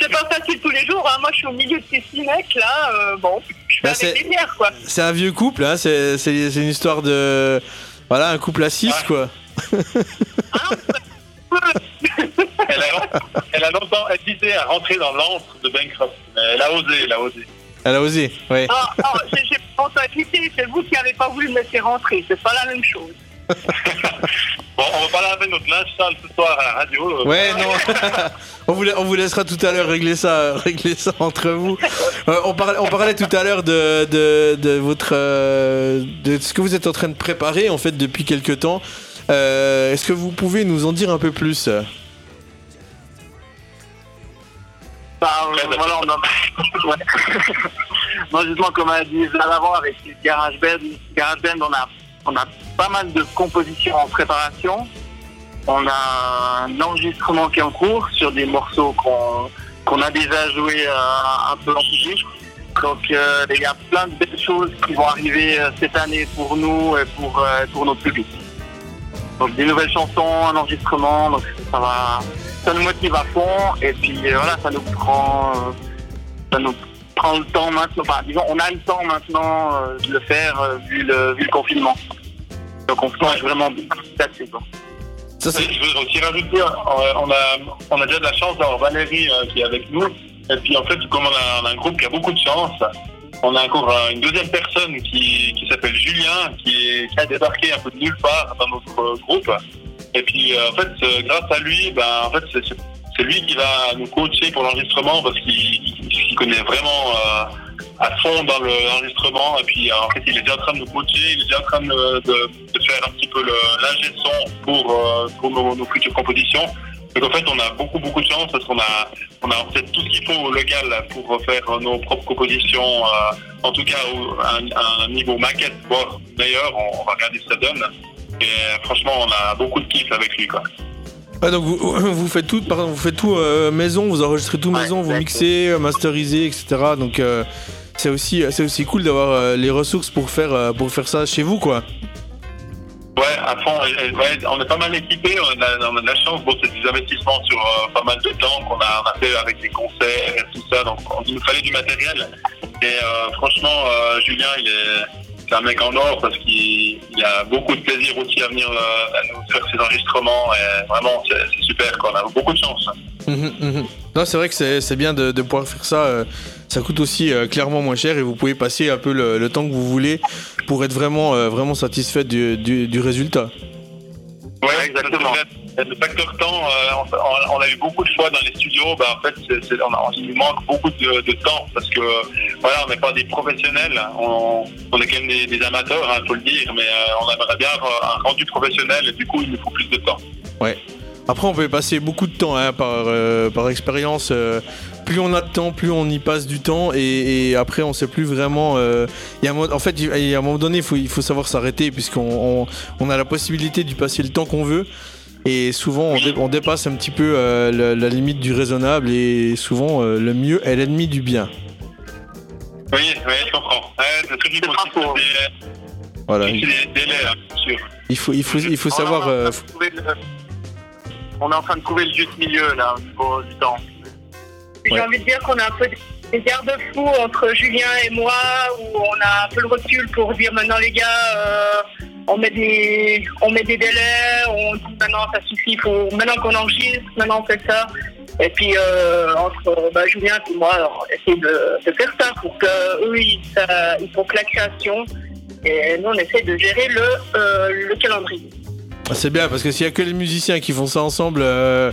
S11: C'est pas facile tous les jours. hein. Moi, je suis au milieu de ces six mecs là. euh, bon, je fais
S6: Bah,
S11: avec
S6: c'est-
S11: les bières, quoi.
S6: C'est un vieux couple, hein. C'est, c'est, c'est une histoire de. Voilà, un couple à six, quoi.
S9: Elle a, elle a longtemps hésité à rentrer dans l'antre de Bankrupt. Mais elle a osé, elle a osé.
S6: Elle a osé, ouais.
S11: Ah, ah, j'ai j'ai pensé à quitter. C'est vous qui n'avez pas voulu me laisser rentrer. C'est pas la même chose.
S9: Bon, on va pas laver notre linge sale ce soir à la radio. euh.
S6: Ouais, non. on, vous, la- on vous laissera tout à l'heure régler ça, régler ça entre vous. Euh, on, parlait, on parlait tout à l'heure de, de, de votre, euh, de ce que vous êtes en train de préparer en fait depuis quelques temps. Euh, Est-ce que vous pouvez nous en dire un peu plus
S10: Bah, euh, voilà, on a... ouais. Moi, justement, comme a dit Vlad avant, avec Garage Band, Garage Band, on a, on a pas mal de compositions en préparation. On a un enregistrement qui est en cours sur des morceaux qu'on qu'on a déjà joués euh, un peu en public. Donc, euh, il y a plein de belles choses qui vont arriver euh, cette année pour nous et pour, euh, pour notre public. Donc, des nouvelles chansons, un enregistrement, donc ça va, ça nous motive à fond et puis euh, voilà, ça nous prend, euh, ça nous prend le temps maintenant. Enfin, disons, on a le temps maintenant euh, de le faire vu, le, vu le confinement. Donc on se penche vraiment là-dessus. quoi.
S9: Je veux aussi rajouter, on a, on a déjà de la chance d'avoir Valérie qui est avec nous. Et puis en fait, comme on a, on a un groupe qui a beaucoup de chance, on a encore une deuxième personne qui, qui s'appelle Julien, qui, est- qui a débarqué un peu de nulle part dans notre groupe. Et puis euh, en fait, euh, grâce à lui, ben, en fait, c'est- lui qui va nous coacher pour l'enregistrement parce qu'il il- il connaît vraiment euh, à fond dans le- l'enregistrement. Et puis en fait, il est déjà en train de nous coacher, il est déjà en train de, faire un petit peu l'ingé son pour, pour nos, futures compositions. Donc en fait, on a beaucoup beaucoup de chance parce qu'on a on a en fait tout ce qu'il faut au local pour faire nos propres compositions. en tout cas, à un, niveau maquette. Bon, d'ailleurs, on va regarder ce que ça donne. Et euh, franchement, on a beaucoup de kiff avec lui, quoi.
S6: Ouais, donc vous, vous faites tout, pardon, vous faites tout euh, maison, vous enregistrez tout maison, vous mixez, euh, masterisez, etc. Donc euh, c'est aussi, c'est aussi cool d'avoir euh, les ressources pour faire, pour faire ça chez vous, quoi.
S9: Ouais, à fond. ouais, on est pas mal équipé. On a, on a de la chance. Bon, c'est des investissements sur pas mal de temps qu'on a, on a fait avec des concerts et tout ça. Donc, on- il nous fallait du matériel. Et franchement, Julien, il est, c'est un mec en or parce qu'il il a beaucoup de plaisir aussi à venir euh, à nous faire ses enregistrements. Et vraiment, c'est super. Quoi. On a beaucoup de chance.
S6: Mhm, mhm. Non, c'est vrai que c'est bien de, de pouvoir faire ça. euh, ça coûte aussi euh, clairement moins cher et vous pouvez passer un peu le, le temps que vous voulez pour être vraiment, vraiment satisfait du, du, du résultat.
S9: Ouais, exactement. Le facteur temps, euh, on, on a eu beaucoup de fois dans les studios, bah, en fait, on, a- il manque beaucoup de, temps parce que voilà, on n'est pas des professionnels, on, on est quand même des, amateurs, il faut le dire, mais euh, on aimerait bien avoir un rendu professionnel et du coup, il nous faut plus de temps.
S6: Ouais. Après, on peut passer beaucoup de temps hein, par, euh, par expérience. plus on a de temps, plus on y passe du temps. Et, après, on sait plus vraiment. euh, y a en fait, a un moment donné, il faut, faut savoir s'arrêter, puisqu'on on, on a la possibilité d'y passer le temps qu'on veut. Et souvent, on, dé- on dépasse un petit peu euh, la, la limite du raisonnable. Et souvent, euh, le mieux est l'ennemi du bien.
S9: Oui, oui, je comprends. Ouais, c'est des,
S6: Voilà.
S9: aussi des délais, hein, sûr.
S6: Il faut, il faut, il faut savoir.
S10: On est, en
S6: euh,
S10: train de trouver le... on est en train de trouver le juste milieu là au niveau du temps.
S11: J'ai envie de dire qu'on a un peu des garde-fous entre Julien et moi, où on a un peu le recul pour dire maintenant les gars, euh, on met des, on met des délais, on dit maintenant ça suffit, faut, maintenant qu'on enregistre, maintenant on fait ça. Et puis euh, entre bah, Julien et moi, on essaie de, de faire ça pour que eux ils, ça- ils font que la création. Et nous on essaie de gérer le, euh, le calendrier.
S6: Ah, C'est bien parce que s'il y a que les musiciens qui font ça ensemble, euh,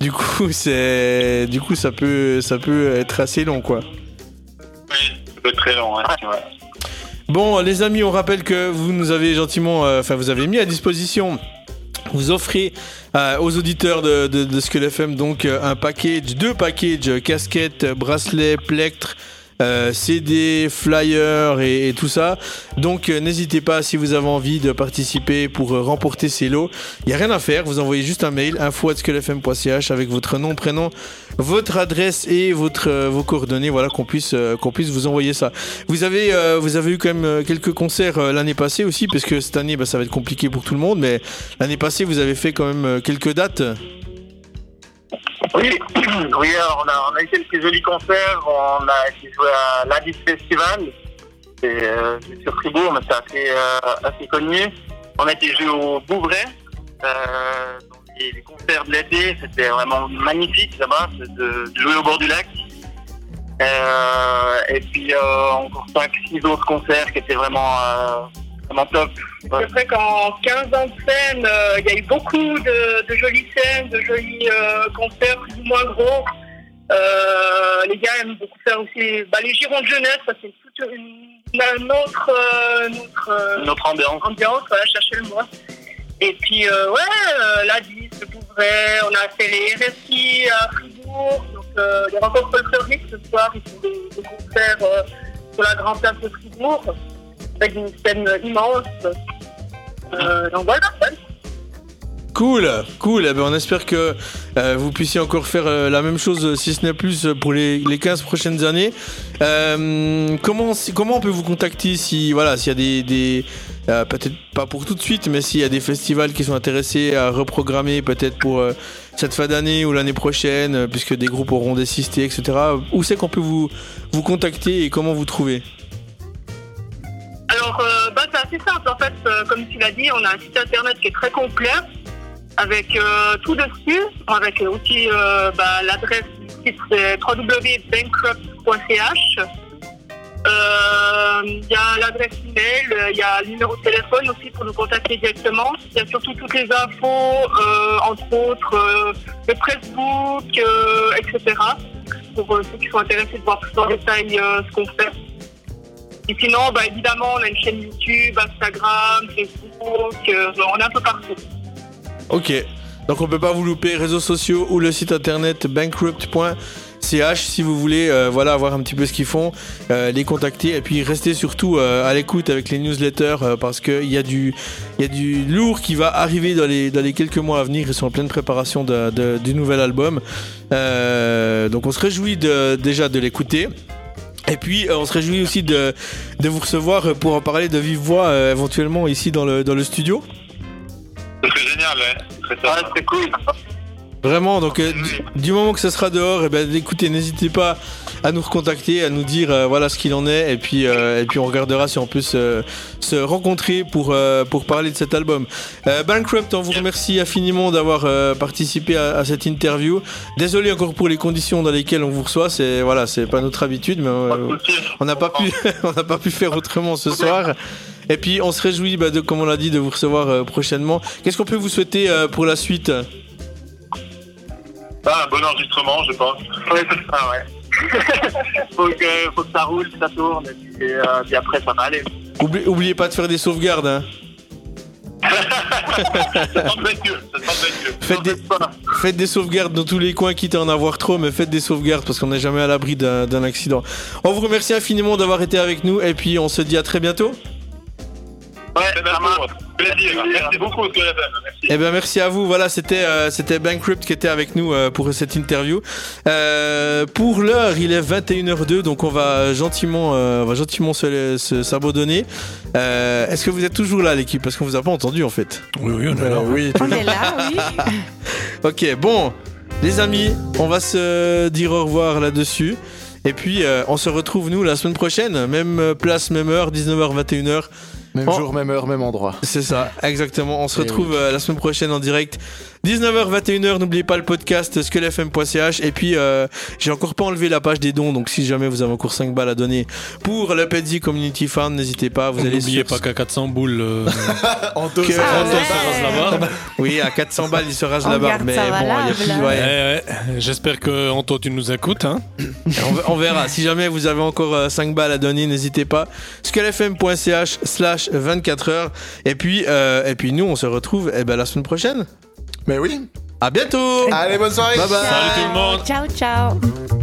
S6: du coup c'est, du coup ça peut, ça peut être assez long quoi.
S9: Ça peut être très long, hein, ouais.
S6: Bon les amis, on rappelle que vous nous avez gentiment, euh, enfin vous avez mis à disposition. Vous offrez euh, aux auditeurs de, de, Skull FM donc euh, un package, deux packages, casquette, bracelet, plectre, euh, CD, flyer et, et tout ça. Donc euh, n'hésitez pas si vous avez envie de participer pour euh, remporter ces lots. Il n'y a rien à faire, vous envoyez juste un mail info@skullfm.ch avec votre nom, prénom, votre adresse et votre euh, vos coordonnées, voilà qu'on puisse qu'on puisse vous envoyer ça. Vous avez vous avez eu quand même quelques concerts l'année passée aussi parce que cette année bah, ça va être compliqué pour tout le monde mais l'année passée vous avez fait quand même quelques dates.
S10: Oui, oui on a, on a eu quelques jolis concerts. On a joué à l'Addis Festival. C'est euh, c'est sur Fribourg, mais c'est assez, euh, assez connu. On a été joué au Bouvray. Euh, les, concerts de l'été, c'était vraiment magnifique là-bas, de, de jouer au bord du lac. Et puis encore 5-6 autres concerts qui étaient vraiment, vraiment top.
S11: C'est vrai qu'en 15 ans de scène, euh, il y a eu beaucoup de, de jolies scènes, de jolis euh, concerts plus ou moins gros. Euh, les gars aiment beaucoup faire aussi bah, les girons de jeunesse, ça c'est toute une, une autre, autre
S10: ambiance.
S11: ambiance, voilà, chercher le mot. Et puis, ouais, la 10, le Bouvray, on a fait les RSI à Fribourg. Donc, euh, il y a encore folklorique ce soir, ils font des, des concerts sur la grande place de Fribourg, avec une scène immense. Euh.
S6: Cool, cool. Eh ben, on espère que euh, vous puissiez encore faire euh, la même chose, si ce n'est plus, pour les, les 15 prochaines années. Comment, comment on peut vous contacter si voilà s'il y a des, des peut-être pas pour tout de suite, mais s'il y a des festivals qui sont intéressés à reprogrammer peut-être pour cette fin d'année ou l'année prochaine, puisque des groupes auront désisté, etc. Où c'est qu'on peut vous vous contacter et comment vous trouver?
S11: Alors, euh, bah, c'est assez simple. En fait, euh, comme tu l'as dit, on a un site internet qui est très complet, avec euh, tout dessus, avec aussi bah, l'adresse du site, c'est www.bankrupt.ch. Il y a l'adresse email, il y a le numéro de téléphone aussi pour nous contacter directement. Il y a surtout toutes les infos, entre autres le Facebook, euh, etc. Pour ceux qui sont intéressés de voir plus en détail ce qu'on fait. Et sinon, bah, évidemment, on a une chaîne YouTube, Instagram, Facebook, euh, on est un peu partout.
S6: Ok. Donc on peut pas vous louper réseaux sociaux ou le site internet bankrupt.ch si vous voulez euh, voilà voir un petit peu ce qu'ils font, euh, les contacter et puis restez surtout à l'écoute avec les newsletters parce qu'il y a du y a du lourd qui va arriver dans les dans les quelques mois à venir. Ils sont en pleine préparation de- du nouvel album. Donc on se réjouit déjà de l'écouter. Et puis euh, on se réjouit aussi de, de vous recevoir pour en parler de vive voix euh, éventuellement ici dans le, dans le studio.
S9: Ce serait génial, serait top.
S10: c'est cool.
S6: Vraiment, donc euh, du, du moment que ça sera dehors, et ben écoutez, n'hésitez pas à nous recontacter, à nous dire euh, voilà ce qu'il en est, et puis euh, et puis on regardera si on peut se, se rencontrer pour euh, pour parler de cet album. Euh, Bankrupt, on vous remercie infiniment d'avoir euh, participé à, à cette interview. Désolé encore pour les conditions dans lesquelles on vous reçoit, c'est voilà, c'est pas notre habitude, mais on n'a pas pu on n'a pas pu faire autrement ce soir. Et puis on se réjouit, bah, de, comme on l'a dit, de vous recevoir euh, prochainement. Qu'est-ce qu'on peut vous souhaiter euh, pour la suite?
S9: Ah, un bon enregistrement, je pense.
S10: Ouais, c'est ça, ouais. faut, que, faut que ça roule, que ça tourne, et puis, euh, puis après, ça va aller.
S6: Oublie- Oubliez pas de faire des sauvegardes. Hein. Faites, des, faites des sauvegardes dans tous les coins, quitte à en avoir trop, mais faites des sauvegardes parce qu'on n'est jamais à l'abri d'un d'un accident. On vous remercie infiniment d'avoir été avec nous et puis on se dit à très bientôt.
S9: Ouais, ça marche. Plaisir. Merci beaucoup. Merci.
S6: Eh ben merci à vous. Voilà, c'était euh, c'était Bankrupt qui était avec nous euh, pour cette interview. Euh, pour l'heure, il est 21h02, donc on va gentiment euh, on va gentiment se se- s'abandonner. Euh, Est-ce que vous êtes toujours là, l'équipe? Parce qu'on vous a pas entendu en fait.
S7: Oui, oui, on est
S5: Euh,
S7: là.
S5: oui,
S2: On est là, oui.
S6: Ok, bon, les amis, on va se dire au revoir là-dessus. Et puis, euh, on se retrouve, nous, la semaine prochaine. Même place, même heure, 19h, 21h.
S5: Même
S6: Oh.
S5: jour, même heure, même endroit.
S6: C'est ça, exactement. On se retrouve euh, la semaine prochaine en direct. 19h, 21h. N'oubliez pas le podcast skelefm.ch. Et puis, euh, j'ai encore pas enlevé la page des dons. Donc, si jamais vous avez encore 5 balles à donner pour le Petsy Community Fund, n'hésitez pas. Vous allez
S7: N'oubliez
S6: sur-
S7: pas qu'à 400 boules, euh,
S5: Anto,
S6: Que-
S5: ça-
S2: Ah ouais.
S7: se rase la barbe.
S6: Oui, à 400 balles, il se rase la barbe. Mais bon, il y a plus. ouais.
S7: Ouais, J'espère que Anto, tu nous écoutes. Hein.
S6: on, ver- on verra. Si jamais vous avez encore euh, 5 balles à donner, n'hésitez pas. skelefm.ch slash 24 heures. Et puis, euh, et puis nous, on se retrouve eh ben, la semaine prochaine.
S5: Mais oui.
S6: À bientôt
S5: Allez, bonne soirée.
S6: Bye bye.
S7: Salut tout le monde.
S2: Ciao, ciao.